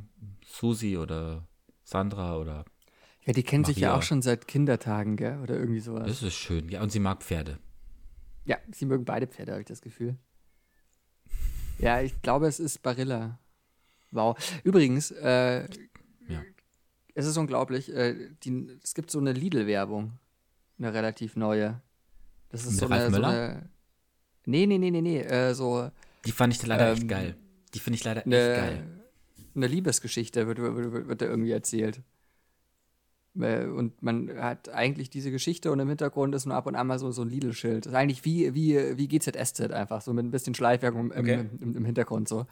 Susi oder Sandra oder. ja, die kennen sich ja Maria. auch schon seit Kindertagen, gell? Oder irgendwie sowas. Das ist schön. Ja, und sie mag Pferde. ja, sie mögen beide Pferde, habe ich das Gefühl. Ja, ich glaube, es ist Barilla. Wow. Übrigens, äh, Ja. es ist unglaublich. Äh, die, es gibt so eine Lidl-Werbung. Eine relativ neue. Das ist Mit so Ralf eine, so eine. Nee, nee, nee, nee, nee. Äh, so Die fand ich leider echt Ähm, geil. Die finde ich leider echt geil. eine Liebesgeschichte wird, wird, wird, wird da irgendwie erzählt. Äh, Und man hat eigentlich diese Geschichte und im Hintergrund ist nur ab und an mal so, so ein Lidl-Schild. Das ist eigentlich wie, wie, wie GZSZ einfach, so mit ein bisschen Schleifwerk im, Okay. im, im Hintergrund so.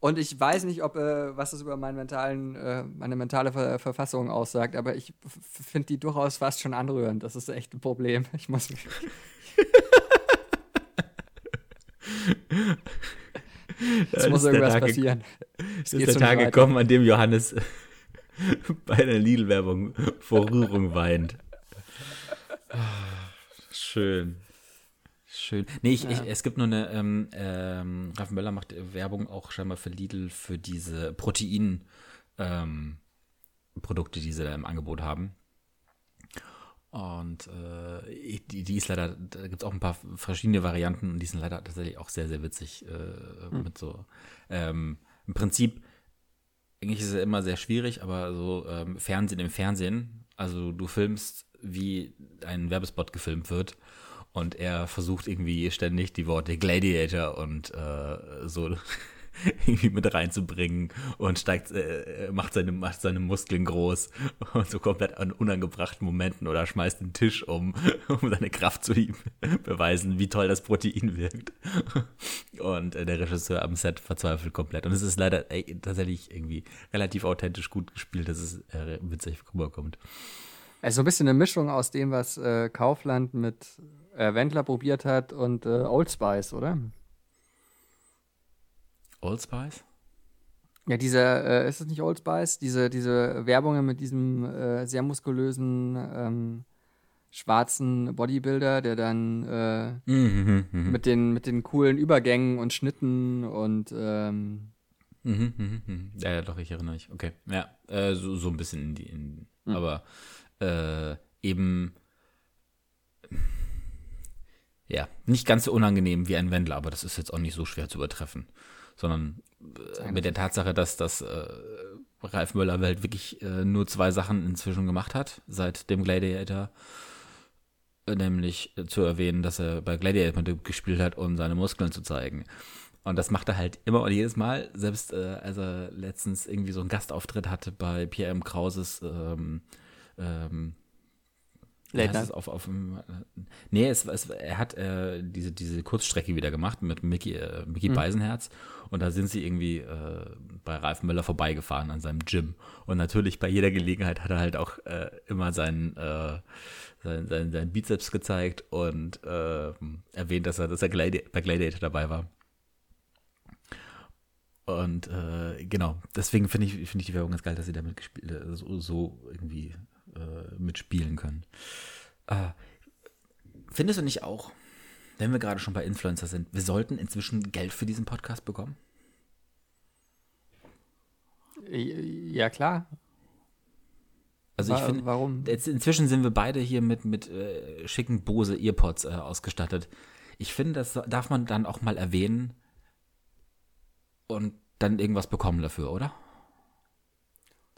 Und ich weiß nicht, ob äh, was das über meinen mentalen, äh, meine mentale Ver Verfassung aussagt, aber ich finde die durchaus fast schon anrührend. Das ist echt ein Problem. Ich muss mich. Es muss irgendwas Tag- passieren. Es ist der Tag gekommen, an dem Johannes bei einer Lidl-Werbung vor Rührung weint. Ah, Schön. Schön. Nee, ich, ich, es gibt nur eine, ähm, ähm, Ralf Möller macht Werbung auch scheinbar für Lidl für diese Protein ähm, Produkte, die sie da im Angebot haben. Und äh, die, die ist leider, da gibt es auch ein paar verschiedene Varianten und die sind leider tatsächlich auch sehr, sehr witzig äh, mit so. Ähm, Im Prinzip, eigentlich ist es ja immer sehr schwierig, aber so ähm, Fernsehen im Fernsehen, also du filmst, wie ein Werbespot gefilmt wird und er versucht irgendwie ständig die Worte Gladiator und äh, so irgendwie mit reinzubringen und steigt, äh, macht, seine, macht seine Muskeln groß und so komplett an unangebrachten Momenten oder schmeißt den Tisch um, um seine Kraft zu ihm beweisen, wie toll das Protein wirkt. Und äh, der Regisseur am Set verzweifelt komplett. Und es ist leider ey, tatsächlich irgendwie relativ authentisch gut gespielt, dass es äh, witzig rüberkommt. Also so ein bisschen eine Mischung aus dem, was äh, Kaufland mit äh, Wendler probiert hat und äh, Old Spice, oder? Old Spice? Ja, diese, äh, ist es nicht Old Spice? Diese, diese Werbungen mit diesem äh, sehr muskulösen ähm, schwarzen Bodybuilder, der dann äh, Mhm, mhm, mit, den, mit den coolen Übergängen und Schnitten und ähm, mhm, mhm, mhm. Ja, ja, doch, ich erinnere mich. Okay, ja, äh, so, so ein bisschen in die, in, aber äh, eben ja, nicht ganz so unangenehm wie ein Wendler, aber das ist jetzt auch nicht so schwer zu übertreffen. sondern äh, mit der Tatsache, dass das äh, Ralf Möller halt wirklich äh, nur zwei Sachen inzwischen gemacht hat, seit dem Gladiator. Äh, nämlich äh, zu erwähnen, dass er bei Gladiator gespielt hat, um seine Muskeln zu zeigen. Und das macht er halt immer und jedes Mal, selbst äh, als er letztens irgendwie so einen Gastauftritt hatte bei Pierre M. Krauses ähm, ähm, Late Night. Auf, auf, äh, nee, es, es, er hat äh, diese, diese Kurzstrecke wieder gemacht mit Mickey, äh, Mickey mhm. Beisenherz. Und da sind sie irgendwie äh, bei Ralf Möller vorbeigefahren an seinem Gym. Und natürlich bei jeder Gelegenheit hat er halt auch äh, immer seinen, äh, sein, sein, sein Bizeps gezeigt und äh, erwähnt, dass er, dass er Gladi bei Gladiator dabei war. Und genau, deswegen finde ich, find ich die Werbung ganz geil, dass sie damit gespielt, so, so irgendwie äh, mitspielen können. Äh, findest du nicht auch, wenn wir gerade schon bei Influencer sind, wir sollten inzwischen Geld für diesen Podcast bekommen? Ja, klar. Also ich finde, warum? Jetzt inzwischen sind wir beide hier mit, mit äh, schicken Bose Earpods äh, ausgestattet. Ich finde, das darf man dann auch mal erwähnen und dann irgendwas bekommen dafür, oder?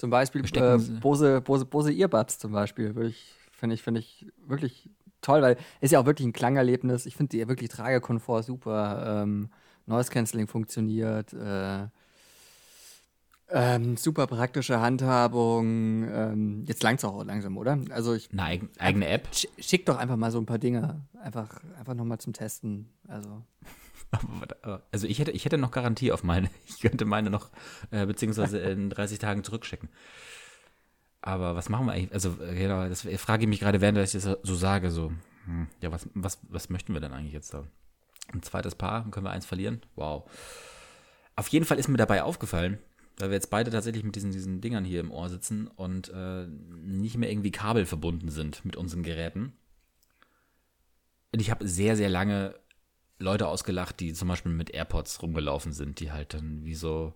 Zum Beispiel äh, Bose, Bose, Bose Earbuds zum Beispiel, würde ich, finde ich, finde ich wirklich toll, weil ist ja auch wirklich ein Klangerlebnis. Ich finde die wirklich Tragekomfort super. Ähm, Noise Cancelling funktioniert. Äh, ähm, super praktische Handhabung. Ähm, jetzt langt es auch langsam, oder? Also ich. Eine eigen, eigene App? Schick doch einfach mal so ein paar Dinge. Einfach, einfach nochmal zum Testen. Also. Also ich hätte, ich hätte noch Garantie auf meine. Ich könnte meine noch äh, beziehungsweise in 30 Tagen zurückschicken. Aber was machen wir eigentlich? Also genau, das frage ich mich gerade, während ich das so sage, so, hm, ja, was, was, was möchten wir denn eigentlich jetzt da? Ein zweites Paar, können wir eins verlieren? Wow. Auf jeden Fall ist mir dabei aufgefallen, weil wir jetzt beide tatsächlich mit diesen, diesen Dingern hier im Ohr sitzen und äh, nicht mehr irgendwie Kabel verbunden sind mit unseren Geräten. Und ich habe sehr, sehr lange Leute ausgelacht, die zum Beispiel mit AirPods rumgelaufen sind, die halt dann wie so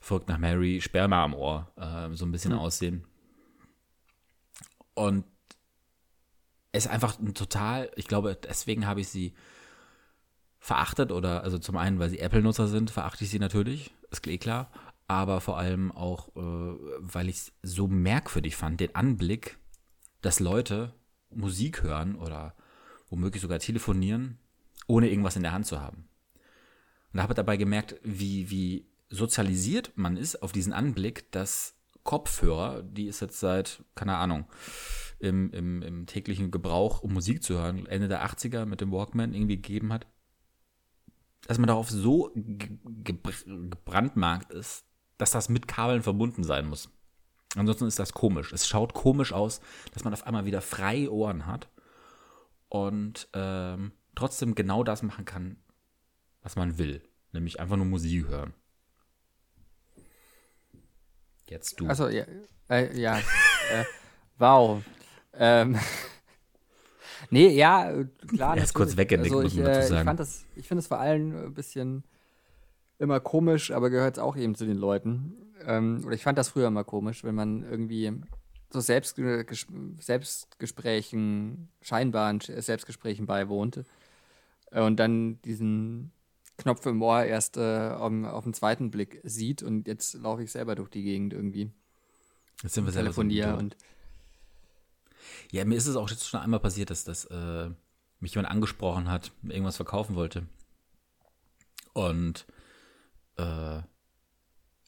verrückt nach Mary Sperma am Ohr äh, so ein bisschen mhm. aussehen. Und es ist einfach ein total, ich glaube, deswegen habe ich sie verachtet oder, also zum einen, weil sie Apple-Nutzer sind, verachte ich sie natürlich, ist eh klar, aber vor allem auch, äh, weil ich es so merkwürdig fand, den Anblick, dass Leute Musik hören oder womöglich sogar telefonieren ohne irgendwas in der Hand zu haben. Und habe dabei gemerkt, wie, wie sozialisiert man ist auf diesen Anblick, dass Kopfhörer, die es jetzt seit, keine Ahnung, im, im, im täglichen Gebrauch, um Musik zu hören, Ende der 80er mit dem Walkman irgendwie gegeben hat, dass man darauf so ge gebrandmarkt ist, dass das mit Kabeln verbunden sein muss. Ansonsten ist das komisch. Es schaut komisch aus, dass man auf einmal wieder freie Ohren hat und ähm, trotzdem genau das machen kann, was man will. Nämlich einfach nur Musik hören. Jetzt du. Achso, ja. Äh, ja. äh, wow. Ähm. nee, ja, klar. Er ist kurz weggenickt, also muss man dazu sagen. Ich, das, ich finde es vor allem ein bisschen immer komisch, aber gehört es auch eben zu den Leuten. Ähm, oder ich fand das früher immer komisch, wenn man irgendwie so Selbst, Selbstgesprächen, scheinbaren Selbstgesprächen beiwohnte und dann diesen Knopf im Ohr erst äh, auf, auf den zweiten Blick sieht und jetzt laufe ich selber durch die Gegend irgendwie. Jetzt sind wir selber telefoniere so und ja, mir ist es auch jetzt schon einmal passiert, dass das äh, mich jemand angesprochen hat, irgendwas verkaufen wollte und äh,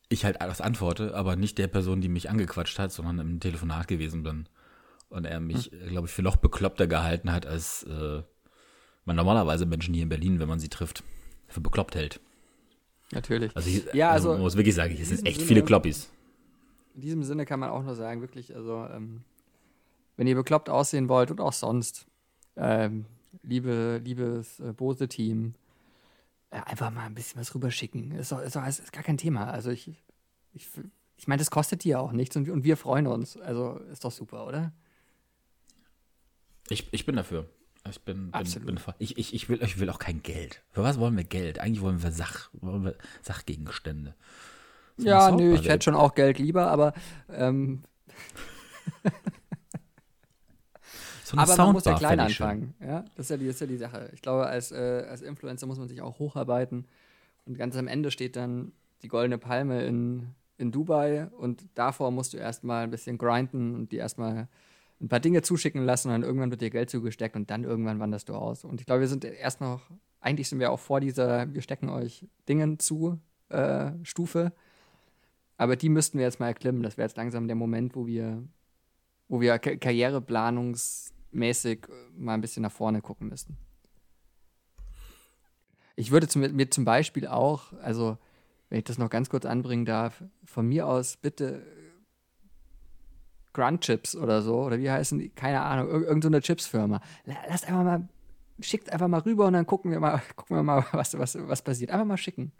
ich halt alles antworte, aber nicht der Person, die mich angequatscht hat, sondern im Telefonat gewesen bin und er mich, hm. glaube ich, für noch bekloppter gehalten hat als äh, man normalerweise Menschen hier in Berlin, wenn man sie trifft, für bekloppt hält. Natürlich. Also, hier, ja, also, also man muss wirklich sagen, hier sind echt Sinne, viele Kloppis. In diesem Sinne kann man auch nur sagen, wirklich, also ähm, wenn ihr bekloppt aussehen wollt und auch sonst, ähm, liebe, liebes äh, Bose-Team, äh, einfach mal ein bisschen was rüberschicken. Ist, doch, ist, doch, ist gar kein Thema. Also ich, ich, ich meine, das kostet dir auch nichts und, und wir freuen uns. Also ist doch super, oder? Ich, ich bin dafür. Ich bin, bin, bin ich, ich, ich, will, ich will auch kein Geld. Für was wollen wir Geld? Eigentlich wollen wir, Sach, wollen wir Sachgegenstände. So ja, nö, ich hätte schon auch Geld lieber, aber ähm, so aber man muss ja klein anfangen. Ja? Das, ist ja die, das ist ja die Sache. Ich glaube, als, äh, als Influencer muss man sich auch hocharbeiten Und ganz am Ende steht dann die goldene Palme in, in Dubai und davor musst du erstmal ein bisschen grinden und die erstmal ein paar Dinge zuschicken lassen und dann irgendwann wird dir Geld zugesteckt und dann irgendwann wanderst du aus. Und ich glaube, wir sind erst noch, eigentlich sind wir auch vor dieser, wir stecken euch Dingen zu äh, Stufe. Aber die müssten wir jetzt mal erklimmen. Das wäre jetzt langsam der Moment, wo wir, wo wir karriereplanungsmäßig mal ein bisschen nach vorne gucken müssten. Ich würde zum, mir zum Beispiel auch, also wenn ich das noch ganz kurz anbringen darf, von mir aus bitte Grunt-Chips oder so, oder wie heißen die? Keine Ahnung, ir irgendeine so Chipsfirma. Lasst einfach mal, schickt einfach mal rüber und dann gucken wir mal, gucken wir mal, was, was, was passiert. Einfach mal schicken.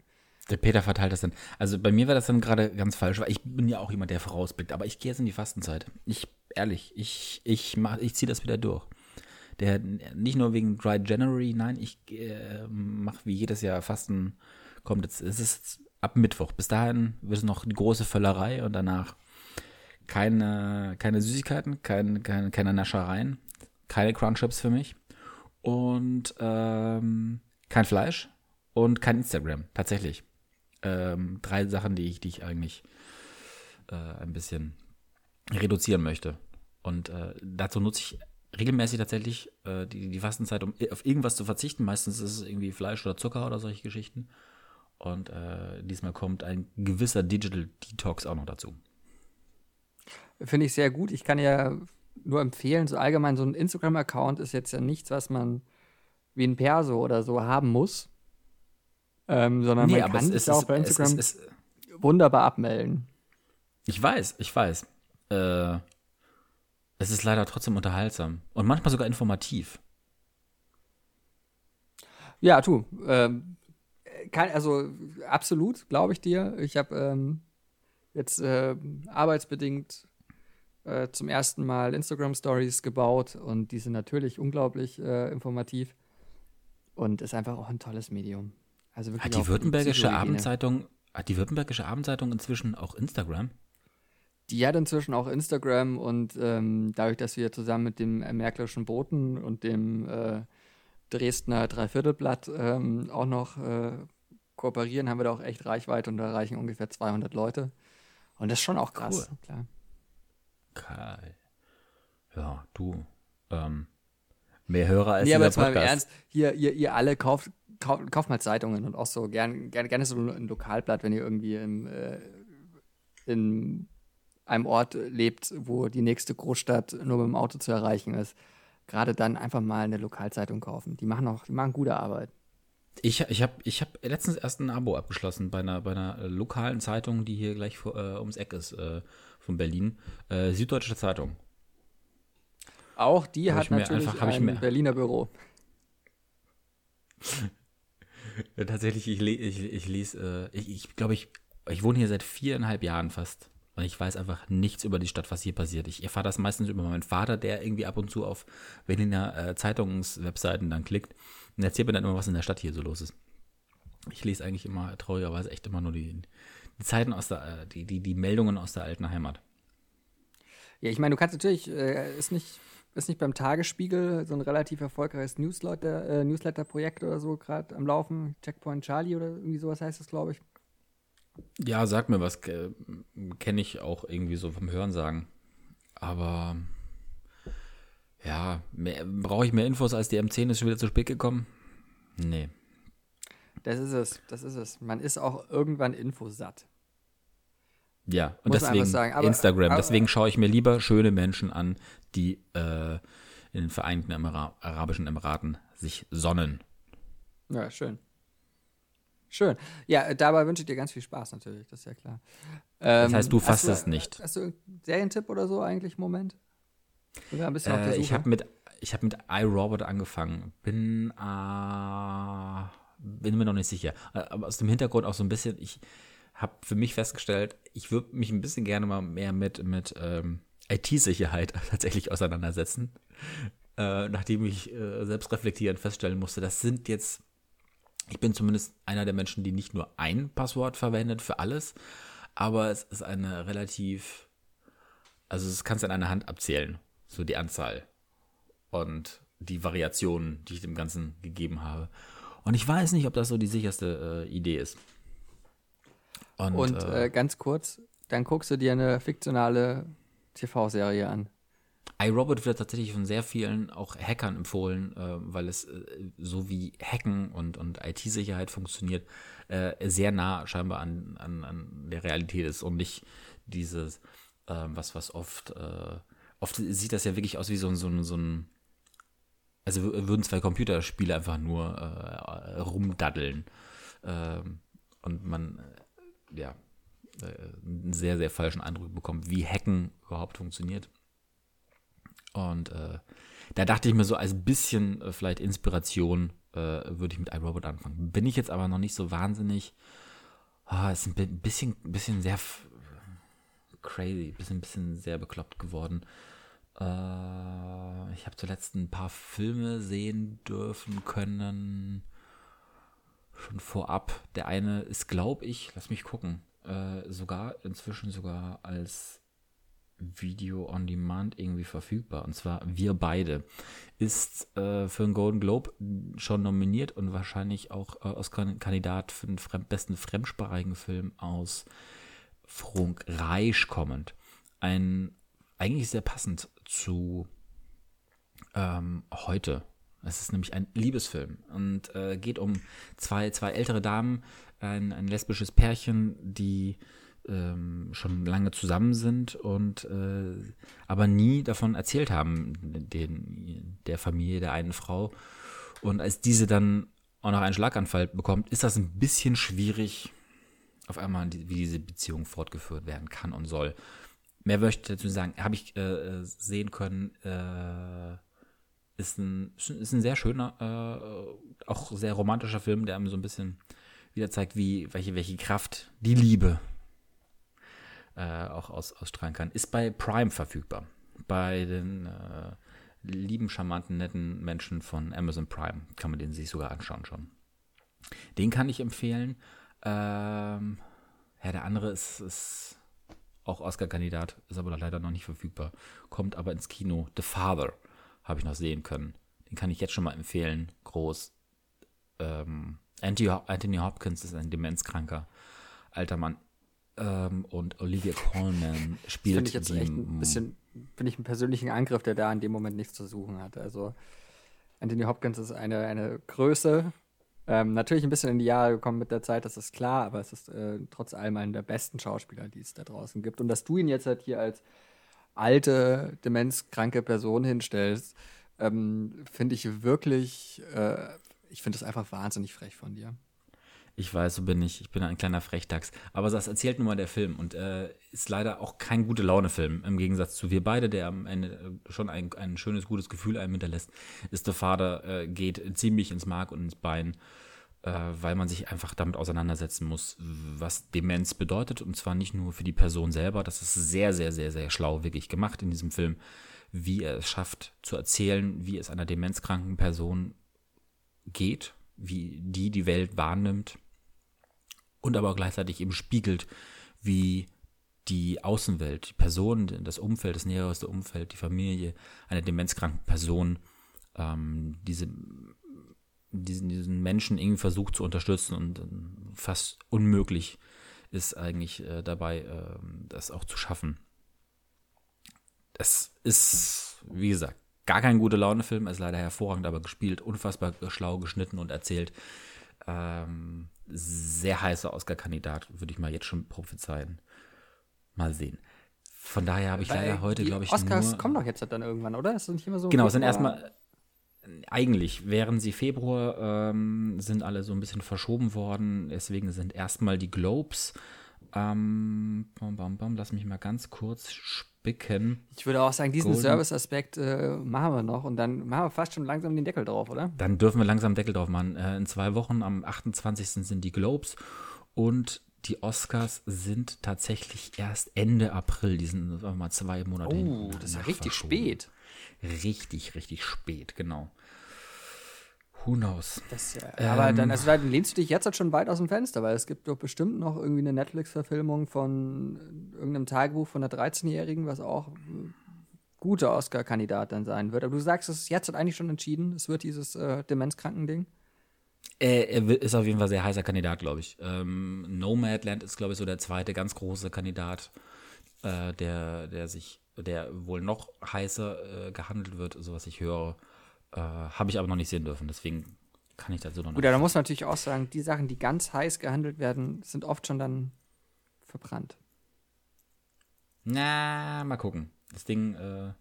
Der Peter verteilt das dann. Also bei mir war das dann gerade ganz falsch, weil ich bin ja auch jemand, der vorausblickt, aber ich gehe jetzt in die Fastenzeit. Ich, ehrlich, ich, ich, ich ziehe das wieder durch. Der, nicht nur wegen Dry January, nein, ich äh, mache wie jedes Jahr Fasten. Kommt jetzt, es ist ab Mittwoch. Bis dahin wird es noch die große Völlerei und danach keine, keine Süßigkeiten, kein, kein, keine Naschereien, keine Crunchips für mich und ähm, kein Fleisch und kein Instagram, tatsächlich. Ähm, drei Sachen, die ich, die ich eigentlich äh, ein bisschen reduzieren möchte. Und äh, dazu nutze ich regelmäßig tatsächlich äh, die, die Fastenzeit, um auf irgendwas zu verzichten. Meistens ist es irgendwie Fleisch oder Zucker oder solche Geschichten. Und äh, diesmal kommt ein gewisser Digital Detox auch noch dazu. Finde ich sehr gut. Ich kann ja nur empfehlen, so allgemein so ein Instagram-Account ist jetzt ja nichts, was man wie ein Perso oder so haben muss. Ähm, sondern nee, man kann sich auch bei Instagram es, es, es, wunderbar abmelden. Ich weiß, ich weiß. Äh, es ist leider trotzdem unterhaltsam und manchmal sogar informativ. Ja, tu. Ähm, kann, also absolut, glaube ich dir. Ich habe ähm, jetzt äh, arbeitsbedingt äh, zum ersten Mal Instagram Stories gebaut und die sind natürlich unglaublich äh, informativ und ist einfach auch ein tolles Medium. Also wirklich hat die Württembergische Abendzeitung hat die Württembergische Abendzeitung inzwischen auch Instagram? Die hat inzwischen auch Instagram und ähm, dadurch, dass wir zusammen mit dem Märkischen Boten und dem äh, Dresdner Dreiviertelblatt ähm, auch noch äh, kooperieren, haben wir da auch echt Reichweite und da erreichen ungefähr 200 Leute. Und das ist schon auch krass, cool. klar. Geil. Ja, du. Ähm, mehr Hörer als nee, aber jetzt Podcast. mal im Ernst, hier, ihr, ihr alle kauft, kauft, kauft mal Zeitungen und auch so gerne gern, gerne so ein Lokalblatt, wenn ihr irgendwie im, äh, in einem Ort lebt, wo die nächste Großstadt nur mit dem Auto zu erreichen ist. Gerade dann einfach mal eine Lokalzeitung kaufen. Die machen auch, die machen gute Arbeit. Ich, ich habe ich hab letztens erst ein Abo abgeschlossen bei einer, bei einer lokalen Zeitung, die hier gleich vor, äh, ums Eck ist, äh, von Berlin. Äh, Süddeutsche Zeitung. Auch die hab hat natürlich einfach, ein Berliner Büro. Tatsächlich, ich, ich, ich lese, äh, ich, ich glaube, ich, ich wohne hier seit viereinhalb Jahren fast. Und ich weiß einfach nichts über die Stadt, was hier passiert. Ich erfahre das meistens über meinen Vater, der irgendwie ab und zu auf Berliner äh, Zeitungswebseiten dann klickt und erzählt mir dann immer, was in der Stadt hier so los ist. Ich lese eigentlich immer traurigerweise echt immer nur die, die Zeiten aus der, äh, die, die, die Meldungen aus der alten Heimat. Ja, ich meine, du kannst natürlich, äh, ist nicht, ist nicht beim Tagesspiegel so ein relativ erfolgreiches Newsletter, äh, Newsletter-Projekt oder so gerade am Laufen, Checkpoint Charlie oder irgendwie sowas heißt das, glaube ich. Ja, sag mir was, kenne ich auch irgendwie so vom Hörensagen. Aber ja, brauche ich mehr Infos als die M10 ist schon wieder zu spät gekommen? Nee. Das ist es, das ist es. Man ist auch irgendwann infosatt. Ja, und Muss deswegen aber, Instagram. Aber, deswegen schaue ich mir lieber schöne Menschen an, die äh, in den Vereinigten Emira Arabischen Emiraten sich sonnen. Ja, schön. Schön. Ja, dabei wünsche ich dir ganz viel Spaß natürlich, das ist ja klar. Ähm, das heißt, du fasst es nicht. Hast du einen Serientipp oder so eigentlich im Moment? Oder ein bisschen äh, auf der Suche? Ich habe mit, hab mit iRobot angefangen. Bin, äh, bin mir noch nicht sicher. Äh, aber aus dem Hintergrund auch so ein bisschen, ich habe für mich festgestellt, ich würde mich ein bisschen gerne mal mehr mit, mit ähm, IT-Sicherheit tatsächlich auseinandersetzen. Äh, nachdem ich äh, selbst reflektierend feststellen musste, das sind jetzt ich bin zumindest einer der Menschen, die nicht nur ein Passwort verwendet für alles, aber es ist eine relativ, also es kannst du an einer Hand abzählen, so die Anzahl und die Variationen, die ich dem Ganzen gegeben habe. Und ich weiß nicht, ob das so die sicherste äh, Idee ist. Und, Und äh, äh, ganz kurz, dann guckst du dir eine fiktionale TV-Serie an. iRobot wird tatsächlich von sehr vielen auch Hackern empfohlen, äh, weil es äh, so wie Hacken und, und IT-Sicherheit funktioniert, äh, sehr nah scheinbar an, an, an der Realität ist und nicht dieses, äh, was, was oft, äh, oft sieht das ja wirklich aus wie so, so, so ein, also würden zwei Computerspiele einfach nur äh, rumdaddeln. Ähm, und man, ja, einen sehr, sehr falschen Eindruck bekommt, wie Hacken überhaupt funktioniert. Und äh, da dachte ich mir so, als bisschen äh, vielleicht Inspiration äh, würde ich mit iRobot anfangen. Bin ich jetzt aber noch nicht so wahnsinnig. Oh, ist ein bisschen, bisschen sehr crazy, bisschen, bisschen sehr bekloppt geworden. Äh, ich habe zuletzt ein paar Filme sehen dürfen können. Schon vorab. Der eine ist, glaube ich, lass mich gucken, äh, sogar inzwischen sogar als Video on Demand irgendwie verfügbar. Und zwar Wir beide. Ist äh, für den Golden Globe schon nominiert und wahrscheinlich auch äh, Oscar-Kandidat für den fremd besten fremdsprachigen Film aus Frankreich kommend. Ein eigentlich sehr passend zu ähm, heute. Es ist nämlich ein Liebesfilm und äh, geht um zwei, zwei ältere Damen, ein, ein lesbisches Pärchen, die ähm, schon lange zusammen sind und äh, aber nie davon erzählt haben, den, der Familie der einen Frau. Und als diese dann auch noch einen Schlaganfall bekommt, ist das ein bisschen schwierig, auf einmal, wie diese Beziehung fortgeführt werden kann und soll. Mehr möchte ich dazu sagen, habe ich äh, sehen können, äh, ist, ein, ist ein sehr schöner, äh, auch sehr romantischer Film, der einem so ein bisschen wieder zeigt, wie, welche, welche Kraft die Liebe äh, auch aus, ausstrahlen kann. Ist bei Prime verfügbar. Bei den äh, lieben, charmanten, netten Menschen von Amazon Prime kann man den sich sogar anschauen schon. Den kann ich empfehlen. Ähm, ja, der andere ist, ist auch Oscar-Kandidat, ist aber leider noch nicht verfügbar. Kommt aber ins Kino. The Father habe ich noch sehen können. Den kann ich jetzt schon mal empfehlen. Groß. Ähm, Anthony Hopkins ist ein demenzkranker alter Mann. Ähm, und Olivia Colman spielt. Finde ich jetzt echt ein bisschen, finde ich einen persönlichen Angriff, der da in dem Moment nichts zu suchen hat. Also Anthony Hopkins ist eine, eine Größe. Ähm, natürlich ein bisschen in die Jahre gekommen mit der Zeit, das ist klar, aber es ist äh, trotz allem einer der besten Schauspieler, die es da draußen gibt. Und dass du ihn jetzt halt hier als alte, demenzkranke Person hinstellst, ähm, finde ich wirklich, äh, ich finde es einfach wahnsinnig frech von dir. Ich weiß, so bin ich. Ich bin ein kleiner Frechdachs. Aber das erzählt nun mal der Film und äh, ist leider auch kein gute Laune-Film. Im Gegensatz zu wir beide, der am Ende äh, schon ein, ein schönes, gutes Gefühl einem hinterlässt, ist der Vater, äh, geht ziemlich ins Mark und ins Bein, äh, weil man sich einfach damit auseinandersetzen muss, was Demenz bedeutet. Und zwar nicht nur für die Person selber. Das ist sehr, sehr, sehr, sehr schlau wirklich gemacht in diesem Film, wie er es schafft zu erzählen, wie es einer demenzkranken Person geht, wie die die Welt wahrnimmt und aber auch gleichzeitig eben spiegelt, wie die Außenwelt, die Person, das Umfeld, das näherste Umfeld, die Familie einer demenzkranken Person ähm, diese, diesen, diesen Menschen irgendwie versucht zu unterstützen und äh, fast unmöglich ist eigentlich äh, dabei, äh, das auch zu schaffen. Das ist, wie gesagt, gar kein guter Laune-Film, ist leider hervorragend, aber gespielt, unfassbar schlau geschnitten und erzählt. Ähm, sehr heißer Oscar-Kandidat, würde ich mal jetzt schon prophezeien. Mal sehen. Von daher habe ich Weil leider heute, glaube ich, Oscars nur, kommen doch jetzt dann irgendwann, oder? Ist nicht immer so? Genau, es sind erstmal eigentlich wären sie Februar, ähm, sind alle so ein bisschen verschoben worden. Deswegen sind erstmal die Globes. Ähm, bam, bam, bam, lass mich mal ganz kurz spicken. Ich würde auch sagen, diesen Service-Aspekt äh, machen wir noch und dann machen wir fast schon langsam den Deckel drauf, oder? Dann dürfen wir langsam den Deckel drauf machen. Äh, in zwei Wochen, am 28. sind die Globes und die Oscars sind tatsächlich erst Ende April. Die sind sagen wir mal zwei Monate. Oh, das ist ja richtig spät. Richtig, richtig spät, genau. Who knows? Das, ja, ähm, aber dann, also dann lehnst du dich jetzt halt schon weit aus dem Fenster, weil es gibt doch bestimmt noch irgendwie eine Netflix-Verfilmung von irgendeinem Tagebuch von einer 13-Jährigen, was auch guter Oscar-Kandidat dann sein wird. Aber du sagst, es ist jetzt halt eigentlich schon entschieden, es wird dieses äh, Demenzkranken-Ding. Er, er ist auf jeden Fall sehr heißer Kandidat, glaube ich. Ähm, Nomadland ist, glaube ich, so der zweite ganz große Kandidat, äh, der, der sich, der wohl noch heißer äh, gehandelt wird, so was ich höre. Äh, Habe ich aber noch nicht sehen dürfen, deswegen kann ich daso noch nicht. Gut, da muss man natürlich auch sagen, die Sachen, die ganz heiß gehandelt werden, sind oft schon dann verbrannt. Na, mal gucken. Das Ding äh,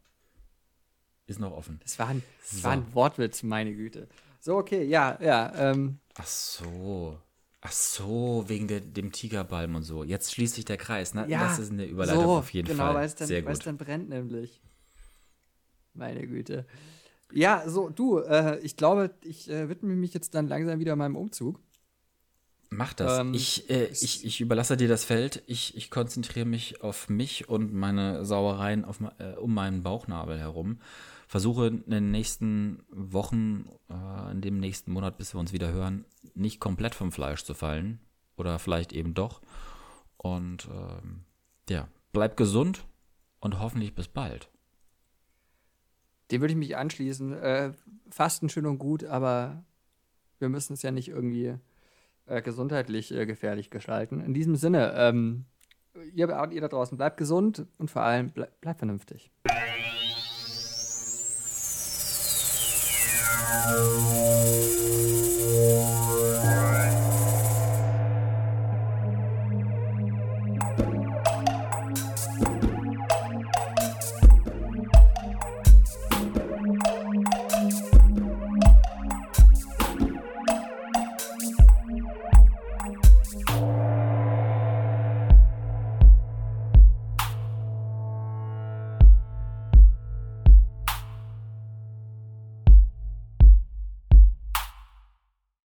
ist noch offen. Das war, ein, das so. war ein Wortwitz, meine Güte. So, okay, ja, ja. Ähm. Ach so. Ach so, wegen der, dem Tigerbalm und so. Jetzt schließt sich der Kreis, ne? Ja, das ist eine Überleitung so, auf jeden genau, Fall. Genau, weil es dann brennt nämlich. Meine Güte. Ja, so, du, äh, ich glaube, ich äh, widme mich jetzt dann langsam wieder meinem Umzug. Mach das. Ähm, ich, äh, ich, ich überlasse dir das Feld. Ich, ich konzentriere mich auf mich und meine Sauereien auf, äh, um meinen Bauchnabel herum. Versuche in den nächsten Wochen, äh, in dem nächsten Monat, bis wir uns wieder hören, nicht komplett vom Fleisch zu fallen. Oder vielleicht eben doch. Und ähm, ja, bleib gesund und hoffentlich bis bald. Dem würde ich mich anschließen. Äh, Fasten schön und gut, aber wir müssen es ja nicht irgendwie äh, gesundheitlich äh, gefährlich gestalten. In diesem Sinne, ähm, ihr, ihr da draußen bleibt gesund und vor allem ble bleibt vernünftig.